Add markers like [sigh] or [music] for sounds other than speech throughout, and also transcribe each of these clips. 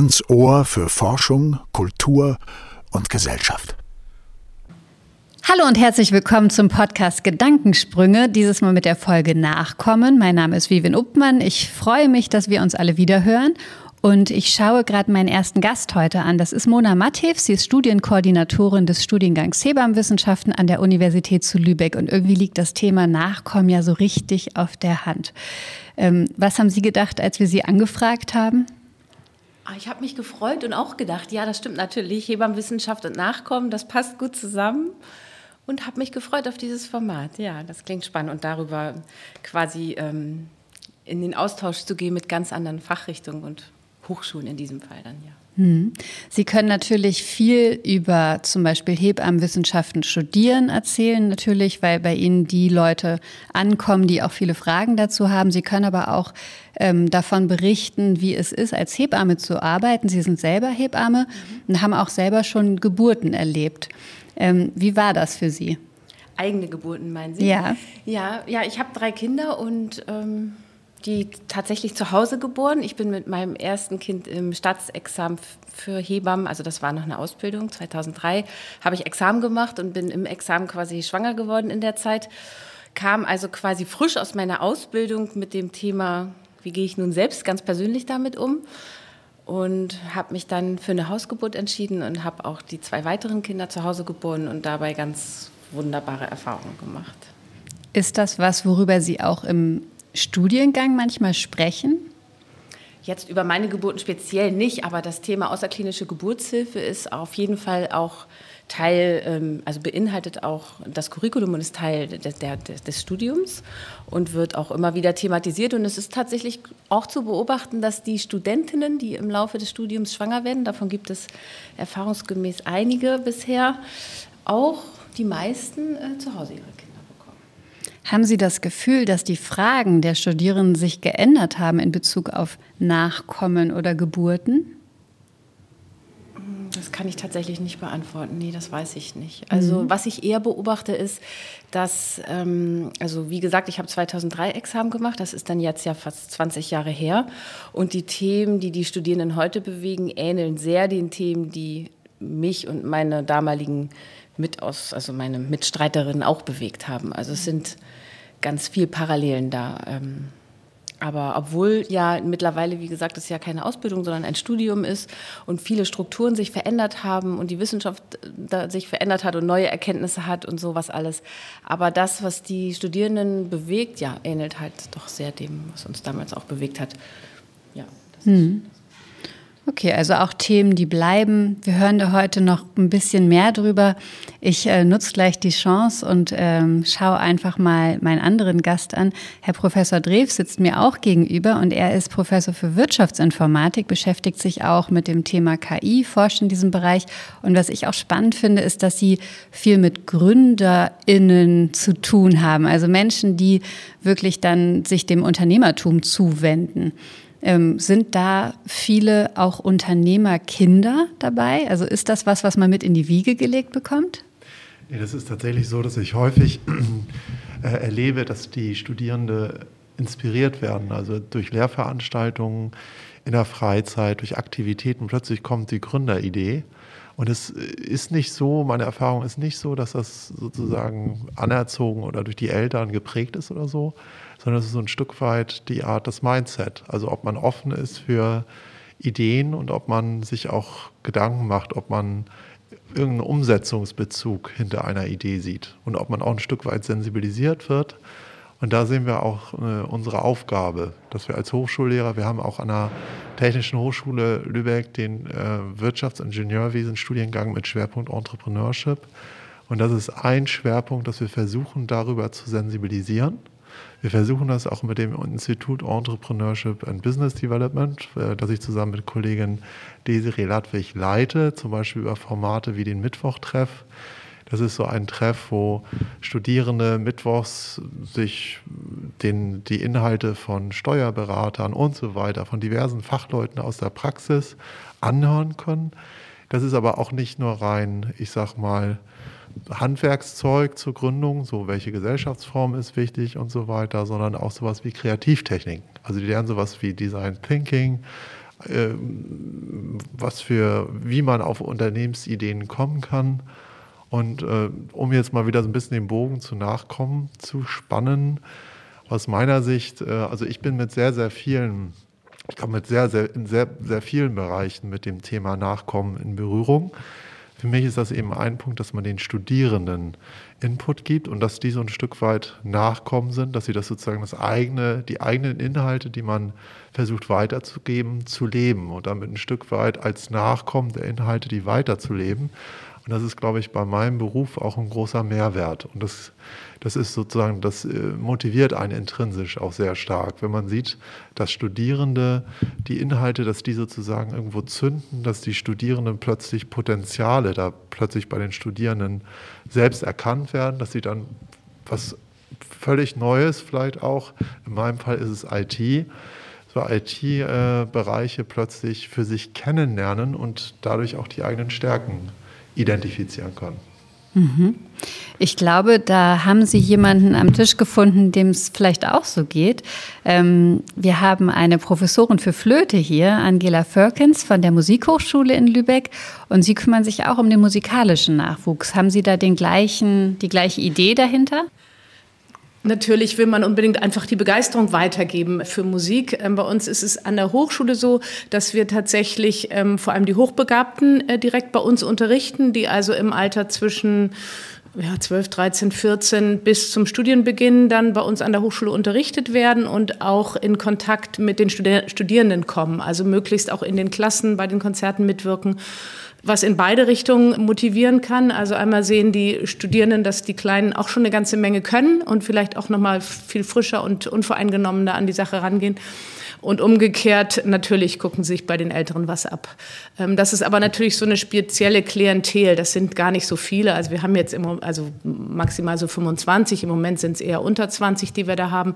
ganz Ohr für Forschung, Kultur und Gesellschaft. Hallo und herzlich willkommen zum Podcast Gedankensprünge, dieses Mal mit der Folge Nachkommen. Mein Name ist Vivian Uppmann. Ich freue mich, dass wir uns alle wieder hören. Und ich schaue gerade meinen ersten Gast heute an. Das ist Mona Mattev. Sie ist Studienkoordinatorin des Studiengangs Hebammenwissenschaften an der Universität zu Lübeck. Und irgendwie liegt das Thema Nachkommen ja so richtig auf der Hand. Ähm, was haben Sie gedacht, als wir Sie angefragt haben? Ah, ich habe mich gefreut und auch gedacht, ja, das stimmt natürlich. Hebammenwissenschaft und Nachkommen, das passt gut zusammen. Und habe mich gefreut auf dieses Format. Ja, das klingt spannend. Und darüber quasi ähm, in den Austausch zu gehen mit ganz anderen Fachrichtungen und Hochschulen in diesem Fall dann, ja. Hm. Sie können natürlich viel über zum Beispiel Hebammenwissenschaften studieren erzählen, natürlich, weil bei Ihnen die Leute ankommen, die auch viele Fragen dazu haben. Sie können aber auch ähm, davon berichten, wie es ist, als Hebamme zu arbeiten. Sie sind selber Hebamme und haben auch selber schon Geburten erlebt. Ähm, wie war das für Sie? Eigene Geburten, meinen Sie? Ja. Ja, ja ich habe drei Kinder und ähm die tatsächlich zu Hause geboren. Ich bin mit meinem ersten Kind im Staatsexamen für Hebammen, also das war noch eine Ausbildung, 2003 habe ich Examen gemacht und bin im Examen quasi schwanger geworden in der Zeit. Kam also quasi frisch aus meiner Ausbildung mit dem Thema, wie gehe ich nun selbst ganz persönlich damit um und habe mich dann für eine Hausgeburt entschieden und habe auch die zwei weiteren Kinder zu Hause geboren und dabei ganz wunderbare Erfahrungen gemacht. Ist das was, worüber Sie auch im Studiengang manchmal sprechen? Jetzt über meine Geburten speziell nicht, aber das Thema außerklinische Geburtshilfe ist auf jeden Fall auch Teil, ähm, also beinhaltet auch das Curriculum und ist Teil des, des, Studiums und wird auch immer wieder thematisiert. Und es ist tatsächlich auch zu beobachten, dass die Studentinnen, die im Laufe des Studiums schwanger werden, davon gibt es erfahrungsgemäß einige bisher, auch die meisten äh, zu Hause ihre. Haben Sie das Gefühl, dass die Fragen der Studierenden sich geändert haben in Bezug auf Nachkommen oder Geburten? Das kann ich tatsächlich nicht beantworten. Nee, das weiß ich nicht. Also, mhm. was ich eher beobachte, ist, dass, ähm, also wie gesagt, ich habe 2003 Examen gemacht. Das ist dann jetzt ja fast 20 Jahre her. Und die Themen, die die Studierenden heute bewegen, ähneln sehr den Themen, die mich und meine damaligen mit aus, also meine Mitstreiterinnen auch bewegt haben. Also es sind ganz viel Parallelen da. Ähm, aber obwohl ja mittlerweile, wie gesagt, es ja keine Ausbildung, sondern ein Studium ist und viele Strukturen sich verändert haben und die Wissenschaft äh, sich verändert hat und neue Erkenntnisse hat und sowas alles. Aber das, was die Studierenden bewegt, ja, ähnelt halt doch sehr dem, was uns damals auch bewegt hat. Ja, das hm. Okay, also auch Themen, die bleiben. Wir hören da heute noch ein bisschen mehr drüber. Ich äh, nutze gleich die Chance und ähm, schaue einfach mal meinen anderen Gast an. Herr Professor Drew sitzt mir auch gegenüber und er ist Professor für Wirtschaftsinformatik, beschäftigt sich auch mit dem Thema KI, forscht in diesem Bereich. Und was ich auch spannend finde, ist, dass Sie viel mit GründerInnen zu tun haben, also Menschen, die wirklich dann sich dem Unternehmertum zuwenden. Ähm, sind da viele auch Unternehmerkinder dabei? Also ist das was, was man mit in die Wiege gelegt bekommt? Nee, das ist tatsächlich so, dass ich häufig [clears throat] äh, erlebe, dass die Studierende inspiriert werden, also durch Lehrveranstaltungen, in der Freizeit, durch Aktivitäten. Plötzlich kommt die Gründeridee. Und es ist nicht so, meine Erfahrung ist nicht so, dass das sozusagen anerzogen oder durch die Eltern geprägt ist oder so, sondern es ist so ein Stück weit die Art, das Mindset. Also ob man offen ist für Ideen und ob man sich auch Gedanken macht, ob man irgendeinen Umsetzungsbezug hinter einer Idee sieht und ob man auch ein Stück weit sensibilisiert wird. Und da sehen wir auch äh, unsere Aufgabe, dass wir als Hochschullehrer, wir haben auch an der Technischen Hochschule Lübeck den äh, Wirtschaftsingenieurwesen-Studiengang mit Schwerpunkt Entrepreneurship. Und das ist ein Schwerpunkt, dass wir versuchen, darüber zu sensibilisieren wir versuchen das auch mit dem Institut Entrepreneurship and Business Development, äh, das ich zusammen mit Kollegin Desiree Ladwig leite, zum Beispiel über Formate wie den Mittwochtreff. Das ist so ein Treff, wo Studierende mittwochs sich den, die Inhalte von Steuerberatern und so weiter, von diversen Fachleuten aus der Praxis anhören können. Das ist aber auch nicht nur rein, ich sag mal, Handwerkszeug zur Gründung, so welche Gesellschaftsform ist wichtig und so weiter, sondern auch sowas wie Kreativtechniken. Also die lernen sowas wie Design Thinking, äh, was für, wie man auf Unternehmensideen kommen kann. Und äh, um jetzt mal wieder so ein bisschen den Bogen zu Nachkommen zu spannen, aus meiner Sicht, äh, also ich bin mit sehr, sehr vielen, ich komme mit sehr, sehr, in sehr, sehr vielen Bereichen mit dem Thema Nachkommen in Berührung. Für mich ist das eben ein Punkt, dass man den Studierenden Input gibt und dass die so ein Stück weit nachkommen sind, dass sie das sozusagen das eigene, die eigenen Inhalte, die man versucht weiterzugeben, zu leben und damit ein Stück weit als Nachkommen der Inhalte, die weiterzuleben. Und das ist, glaube ich, bei meinem Beruf auch ein großer Mehrwert. Und das das ist sozusagen, das äh, motiviert einen intrinsisch auch sehr stark. Wenn man sieht, dass Studierende die Inhalte, dass die sozusagen irgendwo zünden, dass die Studierenden plötzlich Potenziale da plötzlich bei den Studierenden selbst erkannt werden, dass sie dann was völlig Neues vielleicht auch, in meinem Fall ist es IT, so IT-Bereiche plötzlich für sich kennenlernen und dadurch auch die eigenen Stärken identifizieren können. Mhm. Ich glaube, da haben Sie jemanden am Tisch gefunden, dem es vielleicht auch so geht. Ähm, wir haben eine Professorin für Flöte hier, Angela Firkins von der Musikhochschule in Lübeck, und Sie kümmern sich auch um den musikalischen Nachwuchs. Haben Sie da den gleichen, die gleiche Idee dahinter? Natürlich will man unbedingt einfach die Begeisterung weitergeben für Musik. Ähm, bei uns ist es an der Hochschule so, dass wir tatsächlich ähm, vor allem die Hochbegabten äh, direkt bei uns unterrichten, die also im Alter zwischen ja, 12, 13, 14 bis zum Studienbeginn dann bei uns an der Hochschule unterrichtet werden und auch in Kontakt mit den Studierenden kommen, also möglichst auch in den Klassen bei den Konzerten mitwirken was in beide Richtungen motivieren kann. Also einmal sehen die Studierenden, dass die Kleinen auch schon eine ganze Menge können und vielleicht auch noch mal viel frischer und unvoreingenommener an die Sache rangehen. Und umgekehrt, natürlich gucken sich bei den Älteren was ab. Ähm, das ist aber natürlich so eine spezielle Klientel. Das sind gar nicht so viele. Also wir haben jetzt immer, also maximal so 25. Im Moment sind es eher unter 20, die wir da haben.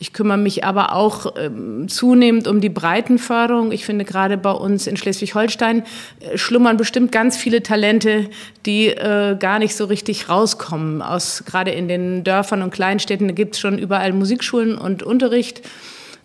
Ich kümmere mich aber auch ähm, zunehmend um die Breitenförderung. Ich finde gerade bei uns in Schleswig-Holstein äh, schlummern bestimmt ganz viele Talente, die äh, gar nicht so richtig rauskommen. Aus, gerade in den Dörfern und Kleinstädten gibt es schon überall Musikschulen und Unterricht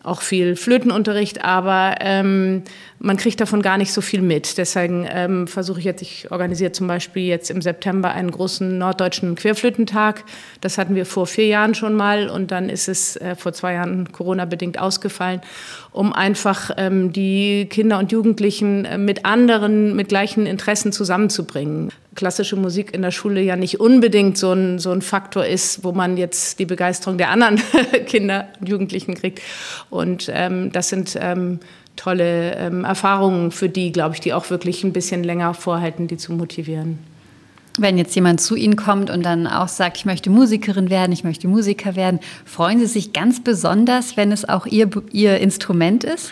auch viel Flötenunterricht, aber ähm, man kriegt davon gar nicht so viel mit. Deswegen ähm, versuche ich jetzt, ich organisiere zum Beispiel jetzt im September einen großen norddeutschen Querflötentag. Das hatten wir vor vier Jahren schon mal und dann ist es äh, vor zwei Jahren Corona-bedingt ausgefallen, um einfach ähm, die Kinder und Jugendlichen äh, mit anderen, mit gleichen Interessen zusammenzubringen klassische Musik in der Schule ja nicht unbedingt so ein, so ein Faktor ist, wo man jetzt die Begeisterung der anderen [laughs] Kinder und Jugendlichen kriegt. Und ähm, das sind ähm, tolle ähm, Erfahrungen für die, glaube ich, die auch wirklich ein bisschen länger vorhalten, die zu motivieren. Wenn jetzt jemand zu Ihnen kommt und dann auch sagt, ich möchte Musikerin werden, ich möchte Musiker werden, freuen Sie sich ganz besonders, wenn es auch Ihr, Ihr Instrument ist?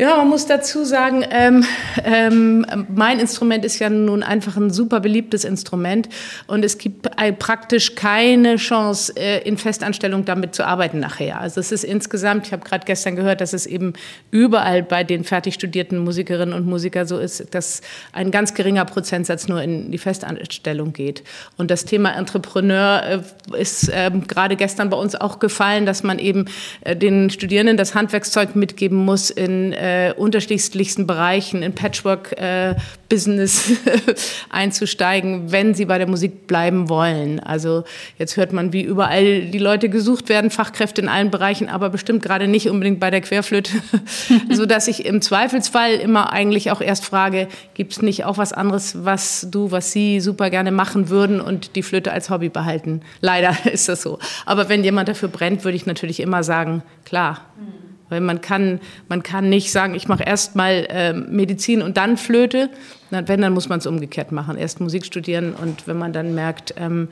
Ja, man muss dazu sagen, ähm, ähm, mein Instrument ist ja nun einfach ein super beliebtes Instrument und es gibt praktisch keine Chance, äh, in Festanstellung damit zu arbeiten nachher. Also es ist insgesamt, ich habe gerade gestern gehört, dass es eben überall bei den fertig studierten Musikerinnen und Musikern so ist, dass ein ganz geringer Prozentsatz nur in die Festanstellung geht. Und das Thema Entrepreneur äh, ist äh, gerade gestern bei uns auch gefallen, dass man eben äh, den Studierenden das Handwerkszeug mitgeben muss in äh, unterschiedlichsten Bereichen in Patchwork-Business äh, [laughs] einzusteigen, wenn sie bei der Musik bleiben wollen. Also jetzt hört man, wie überall die Leute gesucht werden, Fachkräfte in allen Bereichen, aber bestimmt gerade nicht unbedingt bei der Querflöte, [laughs] so dass ich im Zweifelsfall immer eigentlich auch erst frage, gibt es nicht auch was anderes, was du, was sie super gerne machen würden und die Flöte als Hobby behalten? Leider [laughs] ist das so. Aber wenn jemand dafür brennt, würde ich natürlich immer sagen, klar. Mhm. Weil man kann, man kann nicht sagen, ich mache erst mal äh, Medizin und dann Flöte. Wenn, dann muss man es umgekehrt machen. Erst Musik studieren und wenn man dann merkt, ähm,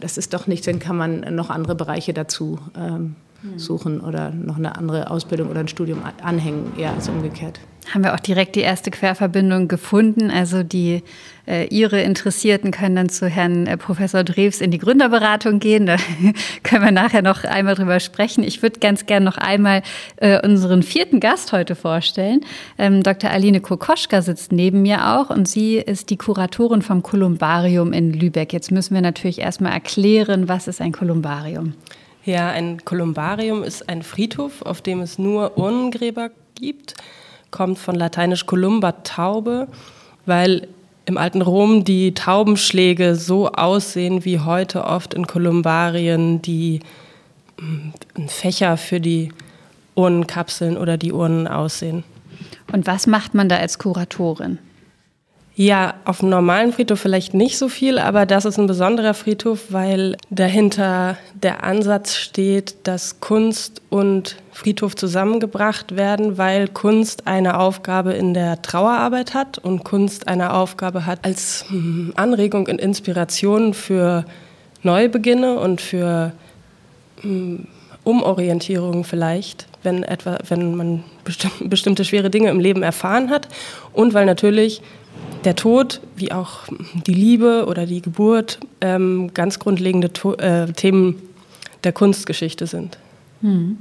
das ist doch nichts, dann kann man noch andere Bereiche dazu ähm, hm. suchen oder noch eine andere Ausbildung oder ein Studium anhängen, eher als umgekehrt haben wir auch direkt die erste Querverbindung gefunden. Also die äh, Ihre Interessierten können dann zu Herrn äh, Professor Drews in die Gründerberatung gehen. Da [laughs] können wir nachher noch einmal drüber sprechen. Ich würde ganz gern noch einmal äh, unseren vierten Gast heute vorstellen. Ähm, Dr. Aline Kokoschka sitzt neben mir auch und sie ist die Kuratorin vom Kolumbarium in Lübeck. Jetzt müssen wir natürlich erstmal erklären, was ist ein Kolumbarium? Ja, ein Kolumbarium ist ein Friedhof, auf dem es nur Urnengräber gibt kommt von lateinisch columba Taube, weil im alten Rom die Taubenschläge so aussehen wie heute oft in Kolumbarien die mm, Fächer für die Urnenkapseln oder die Urnen aussehen. Und was macht man da als Kuratorin? Ja, auf dem normalen Friedhof vielleicht nicht so viel, aber das ist ein besonderer Friedhof, weil dahinter der Ansatz steht, dass Kunst und Friedhof zusammengebracht werden, weil Kunst eine Aufgabe in der Trauerarbeit hat und Kunst eine Aufgabe hat als hm, Anregung und Inspiration für Neubeginne und für hm, Umorientierung vielleicht, wenn etwa, wenn man bestimmte schwere Dinge im Leben erfahren hat. Und weil natürlich der Tod, wie auch die Liebe oder die Geburt, ähm, ganz grundlegende to äh, Themen der Kunstgeschichte sind. Hm.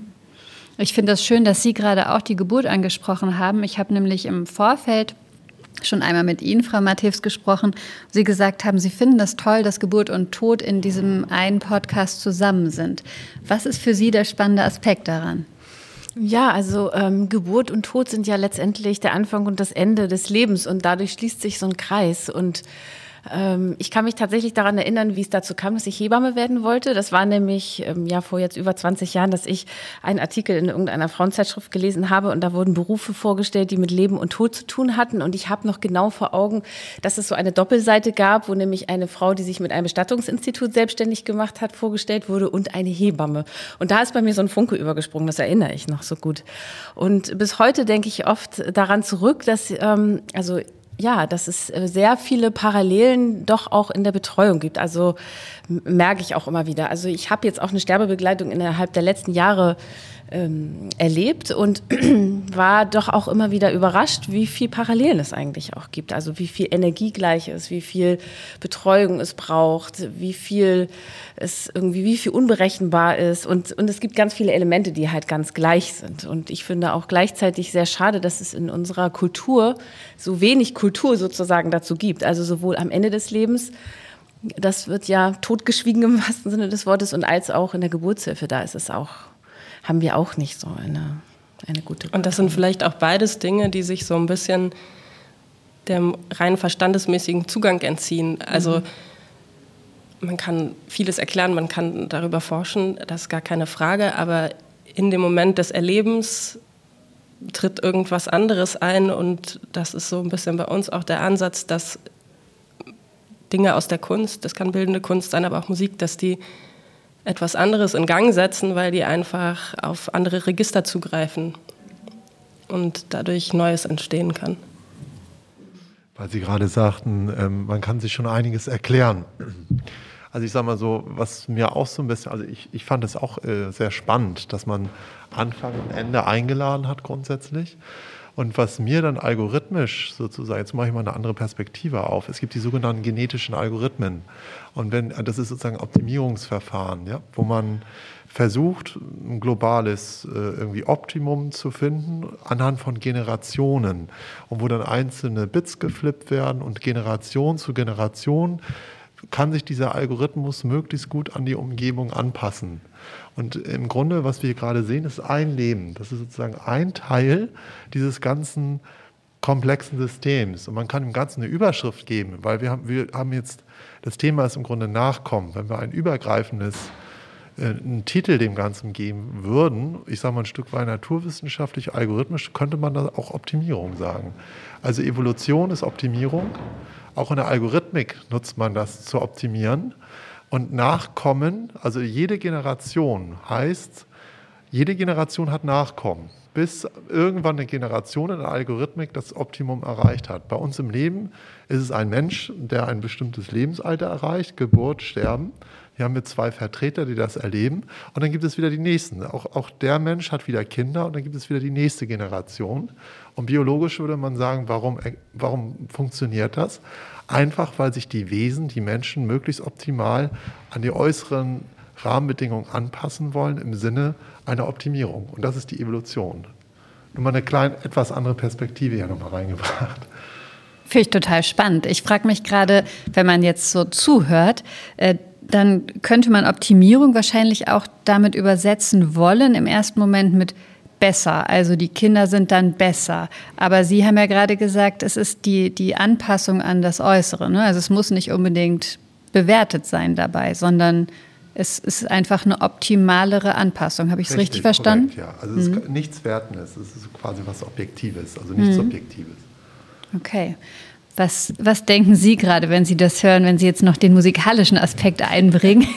Ich finde das schön, dass Sie gerade auch die Geburt angesprochen haben. Ich habe nämlich im Vorfeld schon einmal mit Ihnen, Frau Matthäus, gesprochen. Sie gesagt haben, Sie finden das toll, dass Geburt und Tod in diesem einen Podcast zusammen sind. Was ist für Sie der spannende Aspekt daran? Ja, also ähm, Geburt und Tod sind ja letztendlich der Anfang und das Ende des Lebens und dadurch schließt sich so ein Kreis und ähm, ich kann mich tatsächlich daran erinnern, wie es dazu kam, dass ich Hebamme werden wollte. Das war nämlich ähm, ja vor jetzt über 20 Jahren, dass ich einen Artikel in irgendeiner Frauenzeitschrift gelesen habe und da wurden Berufe vorgestellt, die mit Leben und Tod zu tun hatten. Und ich habe noch genau vor Augen, dass es so eine Doppelseite gab, wo nämlich eine Frau, die sich mit einem Bestattungsinstitut selbstständig gemacht hat, vorgestellt wurde und eine Hebamme. Und da ist bei mir so ein Funke übergesprungen, das erinnere ich noch so gut. Und bis heute denke ich oft daran zurück, dass, ähm, also ja, dass es äh, sehr viele Parallelen doch auch in der Betreuung gibt. Also merke ich auch immer wieder. Also ich habe jetzt auch eine Sterbebegleitung innerhalb der letzten Jahre ähm, erlebt und [clears throat] war doch auch immer wieder überrascht, wie viel Parallelen es eigentlich auch gibt. Also wie viel Energie gleich ist, wie viel Betreuung es braucht, wie viel es irgendwie, wie viel unberechenbar ist. Und, und es gibt ganz viele Elemente, die halt ganz gleich sind. Und ich finde auch gleichzeitig sehr schade, dass es in unserer Kultur so wenig Kultur sozusagen dazu gibt. Also sowohl am Ende des Lebens das wird ja totgeschwiegen im wahrsten Sinne des Wortes und als auch in der Geburtshilfe, da ist es auch haben wir auch nicht so eine, eine gute Kultur. Und das sind vielleicht auch beides Dinge, die sich so ein bisschen dem rein verstandesmäßigen Zugang entziehen. Also mhm. man kann vieles erklären, man kann darüber forschen, das ist gar keine Frage, aber in dem Moment des Erlebens tritt irgendwas anderes ein und das ist so ein bisschen bei uns auch der Ansatz, dass Dinge aus der Kunst, das kann bildende Kunst sein, aber auch Musik, dass die etwas anderes in Gang setzen, weil die einfach auf andere Register zugreifen und dadurch Neues entstehen kann. Weil Sie gerade sagten, ähm, man kann sich schon einiges erklären. Also ich sage mal so, was mir auch so ein bisschen, also ich, ich fand es auch äh, sehr spannend, dass man Anfang und Ende eingeladen hat grundsätzlich. Und was mir dann algorithmisch sozusagen, jetzt mache ich mal eine andere Perspektive auf. Es gibt die sogenannten genetischen Algorithmen. Und wenn, das ist sozusagen Optimierungsverfahren, ja, wo man versucht, ein globales äh, irgendwie Optimum zu finden anhand von Generationen und wo dann einzelne Bits geflippt werden und Generation zu Generation kann sich dieser Algorithmus möglichst gut an die Umgebung anpassen. Und im Grunde, was wir gerade sehen, ist ein Leben. Das ist sozusagen ein Teil dieses ganzen komplexen Systems. Und man kann dem Ganzen eine Überschrift geben, weil wir haben, wir haben jetzt, das Thema ist im Grunde Nachkommen. Wenn wir ein übergreifendes äh, einen Titel dem Ganzen geben würden, ich sage mal ein Stück weit naturwissenschaftlich, algorithmisch, könnte man da auch Optimierung sagen. Also Evolution ist Optimierung. Auch in der Algorithmik nutzt man das zu optimieren. Und Nachkommen, also jede Generation heißt, jede Generation hat Nachkommen, bis irgendwann eine Generation in der Algorithmik das Optimum erreicht hat. Bei uns im Leben ist es ein Mensch, der ein bestimmtes Lebensalter erreicht, Geburt, Sterben. Hier haben wir zwei Vertreter, die das erleben. Und dann gibt es wieder die nächsten. Auch, auch der Mensch hat wieder Kinder und dann gibt es wieder die nächste Generation. Und biologisch würde man sagen, warum, warum funktioniert das? Einfach weil sich die Wesen, die Menschen möglichst optimal an die äußeren Rahmenbedingungen anpassen wollen im Sinne einer Optimierung. Und das ist die Evolution. Nur mal eine kleine, etwas andere Perspektive hier nochmal reingebracht. Finde ich total spannend. Ich frage mich gerade, wenn man jetzt so zuhört, äh, dann könnte man Optimierung wahrscheinlich auch damit übersetzen wollen, im ersten Moment mit besser. Also die Kinder sind dann besser. Aber Sie haben ja gerade gesagt, es ist die, die Anpassung an das Äußere. Ne? Also es muss nicht unbedingt bewertet sein dabei, sondern es ist einfach eine optimalere Anpassung. Habe ich es richtig, richtig, verstanden? Korrekt, ja, also es mhm. ist nichts Wertendes, es ist quasi was Objektives, also nichts mhm. Subjektives. Okay. Was, was denken Sie gerade, wenn Sie das hören, wenn Sie jetzt noch den musikalischen Aspekt einbringen?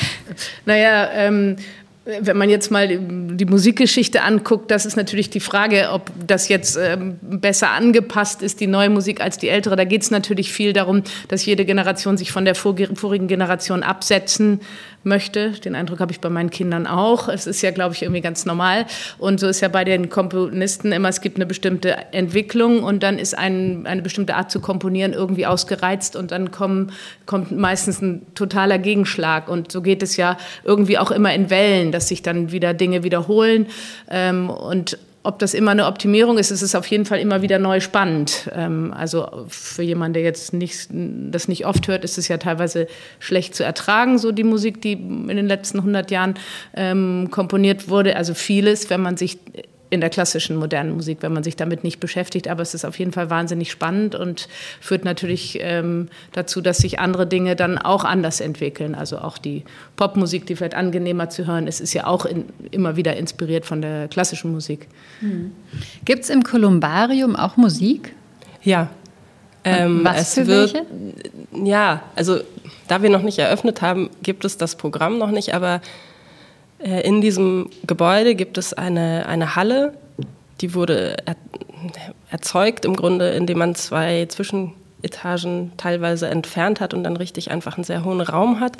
[laughs] naja, ähm, wenn man jetzt mal die Musikgeschichte anguckt, das ist natürlich die Frage, ob das jetzt ähm, besser angepasst ist, die neue Musik als die ältere. Da geht es natürlich viel darum, dass jede Generation sich von der vorigen Generation absetzen möchte. Den Eindruck habe ich bei meinen Kindern auch. Es ist ja, glaube ich, irgendwie ganz normal. Und so ist ja bei den Komponisten immer, es gibt eine bestimmte Entwicklung und dann ist ein, eine bestimmte Art zu komponieren irgendwie ausgereizt und dann kommen, kommt meistens ein totaler Gegenschlag. Und so geht es ja irgendwie auch immer in Wellen, dass sich dann wieder Dinge wiederholen. Ähm, und ob das immer eine Optimierung ist, ist es auf jeden Fall immer wieder neu spannend. Ähm, also für jemanden, der jetzt nicht, das nicht oft hört, ist es ja teilweise schlecht zu ertragen, so die Musik, die in den letzten 100 Jahren ähm, komponiert wurde. Also vieles, wenn man sich in der klassischen modernen Musik, wenn man sich damit nicht beschäftigt. Aber es ist auf jeden Fall wahnsinnig spannend und führt natürlich ähm, dazu, dass sich andere Dinge dann auch anders entwickeln. Also auch die Popmusik, die vielleicht angenehmer zu hören ist, ist ja auch in, immer wieder inspiriert von der klassischen Musik. Hm. Gibt es im Kolumbarium auch Musik? Ja. Ähm, was für wird, welche? Ja, also da wir noch nicht eröffnet haben, gibt es das Programm noch nicht, aber in diesem Gebäude gibt es eine, eine Halle, die wurde er, erzeugt im Grunde, indem man zwei Zwischenetagen teilweise entfernt hat und dann richtig einfach einen sehr hohen Raum hat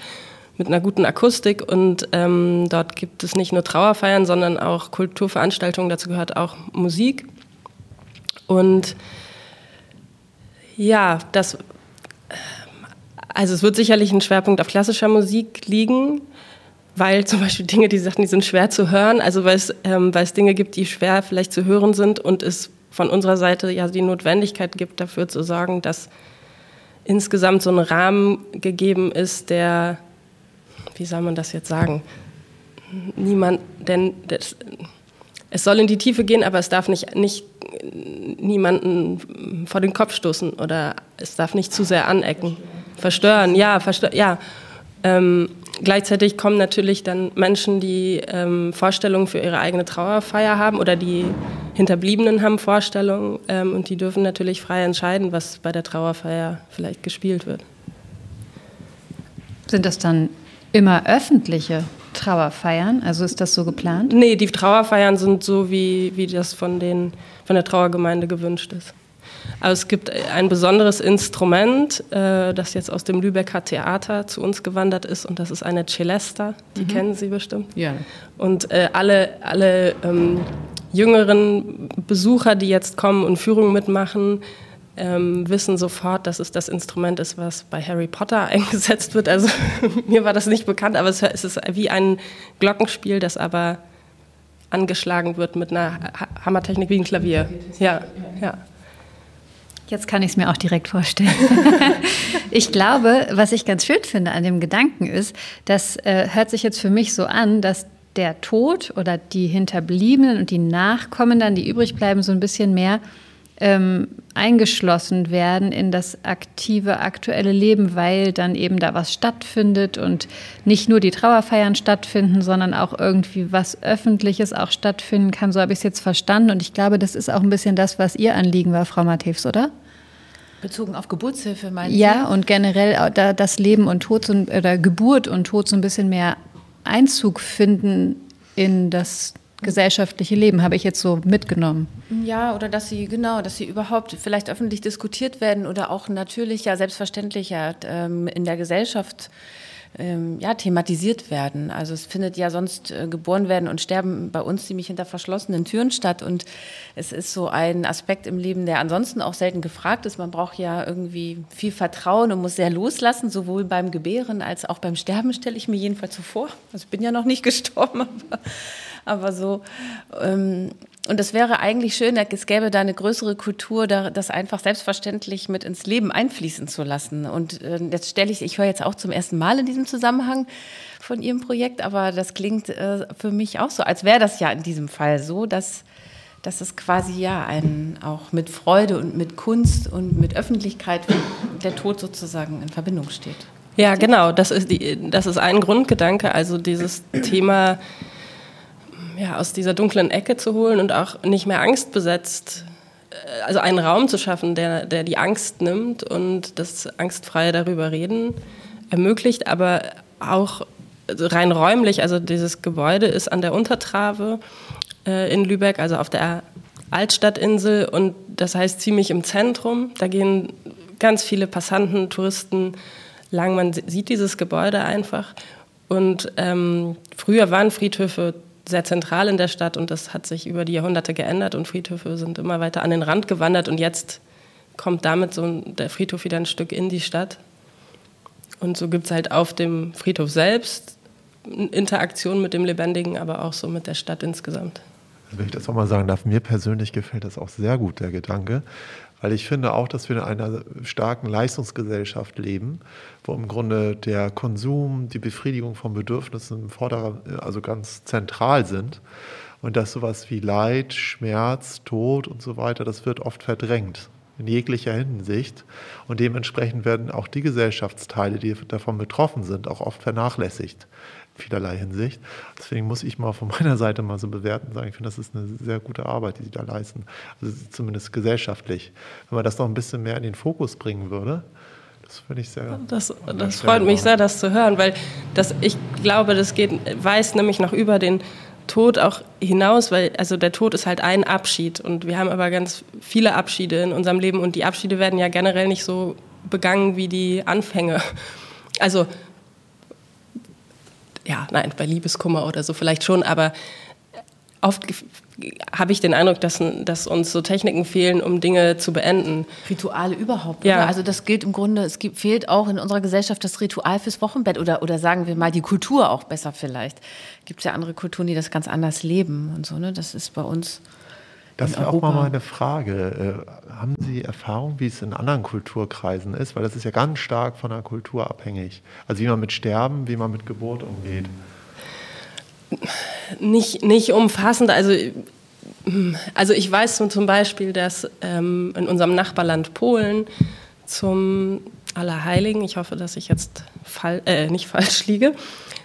mit einer guten Akustik. Und ähm, dort gibt es nicht nur Trauerfeiern, sondern auch Kulturveranstaltungen. Dazu gehört auch Musik. Und ja, das, also es wird sicherlich ein Schwerpunkt auf klassischer Musik liegen weil zum Beispiel Dinge, die sagten, die sind schwer zu hören, also weil es, ähm, weil es Dinge gibt, die schwer vielleicht zu hören sind und es von unserer Seite ja die Notwendigkeit gibt, dafür zu sorgen, dass insgesamt so ein Rahmen gegeben ist, der, wie soll man das jetzt sagen, niemand, denn das, es soll in die Tiefe gehen, aber es darf nicht, nicht niemanden vor den Kopf stoßen oder es darf nicht zu sehr anecken. Verstören, ja, verstö ja. Ähm, gleichzeitig kommen natürlich dann Menschen, die ähm, Vorstellungen für ihre eigene Trauerfeier haben oder die Hinterbliebenen haben Vorstellungen ähm, und die dürfen natürlich frei entscheiden, was bei der Trauerfeier vielleicht gespielt wird. Sind das dann immer öffentliche Trauerfeiern? Also ist das so geplant? Nee, die Trauerfeiern sind so, wie, wie das von, den, von der Trauergemeinde gewünscht ist. Aber es gibt ein besonderes Instrument, äh, das jetzt aus dem Lübecker Theater zu uns gewandert ist und das ist eine Celesta, die mhm. kennen Sie bestimmt. Ja. Und äh, alle, alle ähm, jüngeren Besucher, die jetzt kommen und Führungen mitmachen, ähm, wissen sofort, dass es das Instrument ist, was bei Harry Potter [laughs] eingesetzt wird. Also [laughs] mir war das nicht bekannt, aber es ist wie ein Glockenspiel, das aber angeschlagen wird mit einer Hammertechnik wie ein Klavier. Ja, ja. Jetzt kann ich es mir auch direkt vorstellen. [laughs] ich glaube, was ich ganz schön finde an dem Gedanken ist, das äh, hört sich jetzt für mich so an, dass der Tod oder die Hinterbliebenen und die Nachkommen dann, die übrig bleiben, so ein bisschen mehr ähm, eingeschlossen werden in das aktive, aktuelle Leben, weil dann eben da was stattfindet und nicht nur die Trauerfeiern stattfinden, sondern auch irgendwie was Öffentliches auch stattfinden kann. So habe ich es jetzt verstanden. Und ich glaube, das ist auch ein bisschen das, was Ihr Anliegen war, Frau Matthäus, oder? Bezogen auf Geburtshilfe, meinen Sie? Ja, und generell das Leben und Tod oder Geburt und Tod so ein bisschen mehr Einzug finden in das gesellschaftliche Leben, habe ich jetzt so mitgenommen. Ja, oder dass sie, genau, dass sie überhaupt vielleicht öffentlich diskutiert werden oder auch natürlicher, selbstverständlicher ähm, in der Gesellschaft ähm, ja, thematisiert werden. Also es findet ja sonst äh, geboren werden und sterben bei uns ziemlich hinter verschlossenen Türen statt. Und es ist so ein Aspekt im Leben, der ansonsten auch selten gefragt ist. Man braucht ja irgendwie viel Vertrauen und muss sehr loslassen, sowohl beim Gebären als auch beim Sterben, stelle ich mir jedenfalls so vor. Also ich bin ja noch nicht [laughs] gestorben, aber aber so. Ähm, Und es wäre eigentlich schön, es gäbe da eine größere Kultur, das einfach selbstverständlich mit ins Leben einfließen zu lassen. Und äh, jetzt stelle ich, ich höre jetzt auch zum ersten Mal in diesem Zusammenhang von Ihrem Projekt, aber das klingt äh, für mich auch so, als wäre das ja in diesem Fall so, dass, dass es quasi ja ein, auch mit Freude und mit Kunst und mit Öffentlichkeit der Tod sozusagen in Verbindung steht. Ja, genau, das ist, die, das ist ein Grundgedanke, also dieses Thema ja, aus dieser dunklen Ecke zu holen und auch nicht mehr angstbesetzt, äh, also einen Raum zu schaffen, der, der die Angst nimmt und das angstfreie darüber reden ermöglicht, aber auch rein räumlich, also dieses Gebäude ist an der Untertrave äh, in Lübeck, also auf der Altstadtinsel und das heißt ziemlich im Zentrum. Da gehen ganz viele Passanten, Touristen lang. Man sieht dieses Gebäude einfach. Und ähm, früher waren Friedhöfe sehr zentral in der Stadt und das hat sich über die Jahrhunderte geändert und Friedhöfe sind immer weiter an den Rand gewandert und jetzt kommt damit so der Friedhof wieder ein Stück in die Stadt. Und so gibt es halt auf dem Friedhof selbst Interaktion mit dem Lebendigen, aber auch so mit der Stadt insgesamt. Also wenn ich das auch mal sagen darf, mir persönlich gefällt das auch sehr gut, der Gedanke, weil ich finde auch, dass wir in einer starken Leistungsgesellschaft leben, wo im Grunde der Konsum, die Befriedigung von Bedürfnissen im Vordergrund, also ganz zentral sind. Und dass sowas wie Leid, Schmerz, Tod und so weiter, das wird oft verdrängt in jeglicher Hinsicht. Und dementsprechend werden auch die Gesellschaftsteile, die davon betroffen sind, auch oft vernachlässigt vielerlei Hinsicht. Deswegen muss ich mal von [laughs] meiner Seite mal so bewerten sagen, ich finde, das ist eine sehr gute Arbeit, die Sie da leisten. Also zumindest gesellschaftlich. Wenn man das noch ein bisschen mehr in den Fokus bringen würde, das finde ich sehr. Das, das freut mich sehr, das zu hören, weil das, ich glaube, das geht, weiß nämlich noch über den Tod auch hinaus, weil also der Tod ist halt ein Abschied und wir haben aber ganz viele Abschiede in unserem Leben und die Abschiede werden ja generell nicht so begangen wie die Anfänge. [laughs] Also ja, nein, bei Liebeskummer oder so vielleicht schon, aber oft habe ich den Eindruck, dass, dass, uns so Techniken fehlen, um Dinge zu beenden. Rituale überhaupt. Ja. Oder? Also das gilt im Grunde, es gibt, fehlt auch in unserer Gesellschaft das Ritual fürs Wochenbett oder, oder sagen wir mal die Kultur auch besser vielleicht. Gibt es ja andere Kulturen, die das ganz anders leben und so. Ne? Das ist bei uns das wäre auch mal meine Frage. Äh, haben Sie Erfahrung, wie es in anderen Kulturkreisen ist? Weil das ist ja ganz stark von der Kultur abhängig. Also wie man mit Sterben, wie man mit Geburt umgeht. Nicht, nicht umfassend. Also, also ich weiß zum Beispiel, dass ähm, in unserem Nachbarland Polen zum Allerheiligen, ich hoffe, dass ich jetzt fall, äh, nicht [laughs] falsch liege,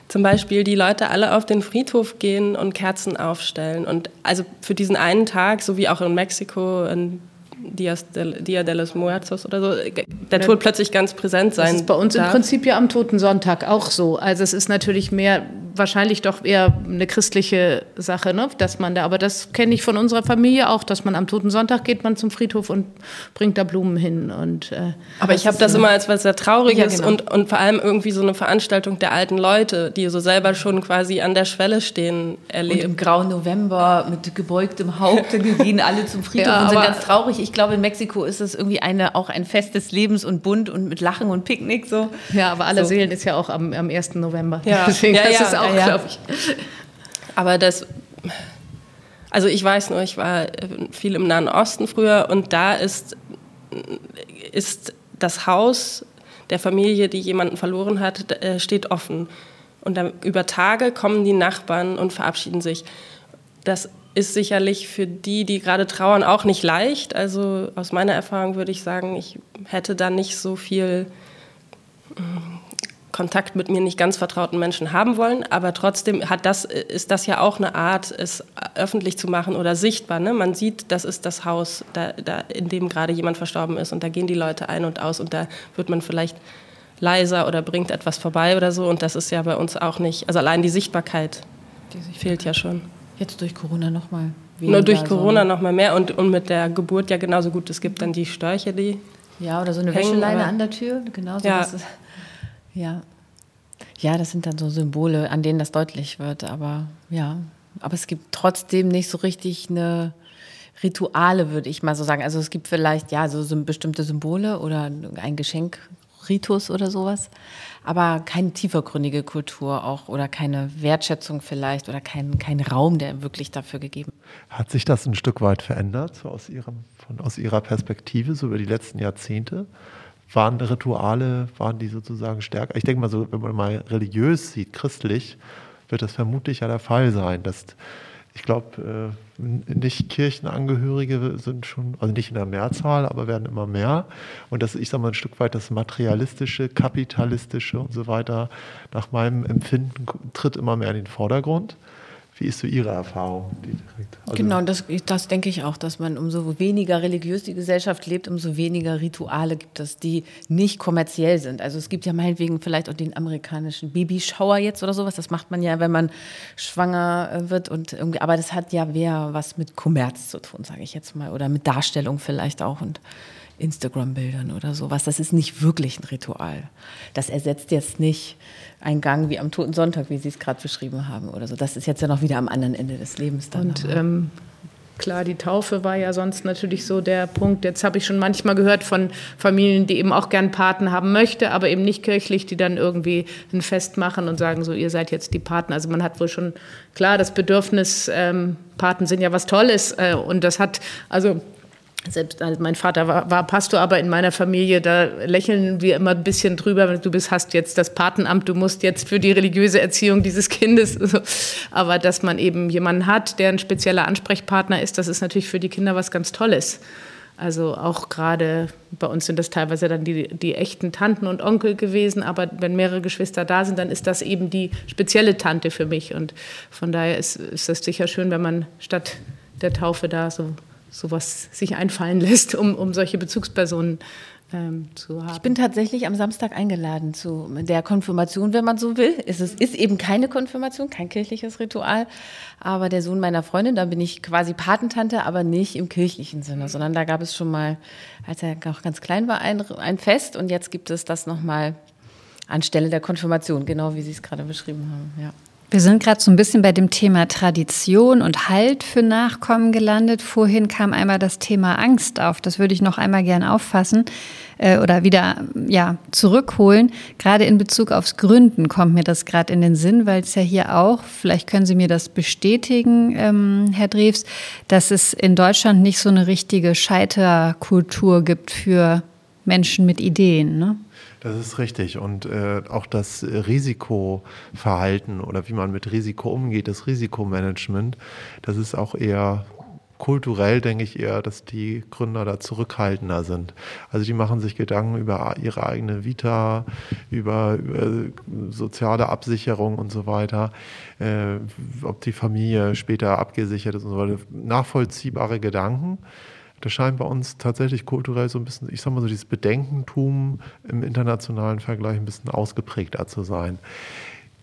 zum Beispiel die Leute alle auf den Friedhof gehen und Kerzen aufstellen. Und also für diesen einen Tag, so wie auch in Mexiko, in Dias de, Dia de los Muertos oder so, der Tod plötzlich ganz präsent sein. Das ist bei uns darf. im Prinzip ja am Toten Sonntag auch so. Also es ist natürlich mehr wahrscheinlich doch eher eine christliche Sache, ne? dass man da, aber das kenne ich von unserer Familie auch, dass man am Toten Sonntag geht man zum Friedhof und bringt da Blumen hin. Und, äh, aber ich habe das immer als was sehr Trauriges ja, genau. und, und vor allem irgendwie so eine Veranstaltung der alten Leute, die so selber schon quasi an der Schwelle stehen, erlebt. Und im grauen November mit gebeugtem Haupt [laughs] gehen alle zum Friedhof ja, und sind ganz traurig. Ich glaube, in Mexiko ist es irgendwie eine, auch ein Fest des Lebens und bunt und mit Lachen und Picknick. So. Ja, aber aller so. Seelen ist ja auch am, am 1. November. Ja, [laughs] Deswegen ja, ja, ist auch, ja, glaube ich. Aber das, also ich weiß nur, ich war viel im Nahen Osten früher und da ist, ist das Haus der Familie, die jemanden verloren hat, äh, steht offen. Und dann über Tage kommen die Nachbarn und verabschieden sich. Das ist sicherlich für die, die gerade trauern, auch nicht leicht. Also aus meiner Erfahrung würde ich sagen, ich hätte da nicht so viel Kontakt mit mir nicht ganz vertrauten Menschen haben wollen, aber trotzdem hat das, ist das ja auch eine Art, es öffentlich zu machen oder sichtbar. Ne? Man sieht, das ist das Haus, da, da, in dem gerade jemand verstorben ist und da gehen die Leute ein und aus und da wird man vielleicht leiser oder bringt etwas vorbei oder so und das ist ja bei uns auch nicht, also allein die Sichtbarkeit, die Sichtbarkeit. fehlt ja schon. Jetzt durch Corona nochmal. Nur durch Corona so. nochmal mehr und, und mit der Geburt ja genauso gut. Es gibt dann die Störche, die. Ja, oder so eine hängen, Wäscheleine an der Tür, genauso. Ja. Ja. Ja, das sind dann so Symbole, an denen das deutlich wird. Aber ja, aber es gibt trotzdem nicht so richtig eine Rituale, würde ich mal so sagen. Also es gibt vielleicht ja so bestimmte Symbole oder ein Geschenkritus oder sowas. Aber keine tiefergründige Kultur auch oder keine Wertschätzung vielleicht oder kein, kein Raum, der wirklich dafür gegeben. Hat sich das ein Stück weit verändert, so aus, ihrem, von, aus Ihrer Perspektive, so über die letzten Jahrzehnte? Waren Rituale, waren die sozusagen stärker? Ich denke mal so, wenn man mal religiös sieht, christlich, wird das vermutlich ja der Fall sein, dass ich glaube, äh, nicht Kirchenangehörige sind schon, also nicht in der Mehrzahl, aber werden immer mehr. Und das, ich sage mal, ein Stück weit das materialistische, kapitalistische und so weiter, nach meinem Empfinden, tritt immer mehr in den Vordergrund. Wie ist so Ihre Erfahrung? Also genau, das, das denke ich auch, dass man umso weniger religiös die Gesellschaft lebt, umso weniger Rituale gibt es, die nicht kommerziell sind. Also es gibt ja meinetwegen vielleicht auch den amerikanischen Babyschauer jetzt oder sowas. Das macht man ja, wenn man schwanger äh, wird und irgendwie, aber das hat ja mehr was mit Kommerz zu tun, sage ich jetzt mal, oder mit Darstellung vielleicht auch und Instagram-Bildern oder sowas. Das ist nicht wirklich ein Ritual. Das ersetzt jetzt nicht einen Gang wie am Toten Sonntag, wie Sie es gerade beschrieben haben oder so. Das ist jetzt ja noch wieder am anderen Ende des Lebens dann. Und ähm, klar, die Taufe war ja sonst natürlich so der Punkt. Jetzt habe ich schon manchmal gehört von Familien, die eben auch gern Paten haben möchte, aber eben nicht kirchlich, die dann irgendwie ein Fest machen und sagen so, ihr seid jetzt die Paten. Also man hat wohl schon klar das Bedürfnis, ähm, Paten sind ja was Tolles äh, und das hat also selbst also mein Vater war, war, Pastor, aber in meiner Familie, da lächeln wir immer ein bisschen drüber, du bist, hast jetzt das Patenamt, du musst jetzt für die religiöse Erziehung dieses Kindes. [laughs] Aber dass man eben jemanden hat, der ein spezieller Ansprechpartner ist, das ist natürlich für die Kinder was ganz Tolles. Also auch gerade bei uns sind das teilweise dann die, die echten Tanten und Onkel gewesen, aber wenn mehrere Geschwister da sind, dann ist das eben die spezielle Tante für mich. Und von daher ist, ist das sicher schön, wenn man statt der Taufe da so sowas sich einfallen lässt, um, um solche Bezugspersonen ähm, zu haben. Ich bin tatsächlich am Samstag eingeladen zu der Konfirmation, wenn man so will. Es ist, ist eben keine Konfirmation, kein kirchliches Ritual, aber der Sohn meiner Freundin, da bin ich quasi Patentante, aber nicht im kirchlichen Sinne, sondern da gab es schon mal, als er noch ganz klein war, ein, ein Fest und jetzt gibt es das nochmal anstelle der Konfirmation, genau wie Sie es gerade beschrieben haben. Ja. Wir sind gerade so ein bisschen bei dem Thema Tradition und Halt für Nachkommen gelandet. Vorhin kam einmal das Thema Angst auf. Das würde ich noch einmal gern auffassen äh, oder wieder ja, zurückholen. Gerade in Bezug aufs Gründen kommt mir das gerade in den Sinn, weil es ja hier auch, vielleicht können Sie mir das bestätigen, ähm, Herr Drews, dass es in Deutschland nicht so eine richtige Scheiterkultur gibt für Menschen mit Ideen. Ne? Das ist richtig. Und äh, auch das Risikoverhalten oder wie man mit Risiko umgeht, das Risikomanagement, das ist auch eher kulturell, denke ich eher, dass die Gründer da zurückhaltender sind. Also die machen sich Gedanken über ihre eigene Vita, über, über soziale Absicherung und so weiter, äh, ob die Familie später abgesichert ist und so weiter. Nachvollziehbare Gedanken. Das scheint bei uns tatsächlich kulturell so ein bisschen, ich sag mal so, dieses Bedenkentum im internationalen Vergleich ein bisschen ausgeprägter zu sein.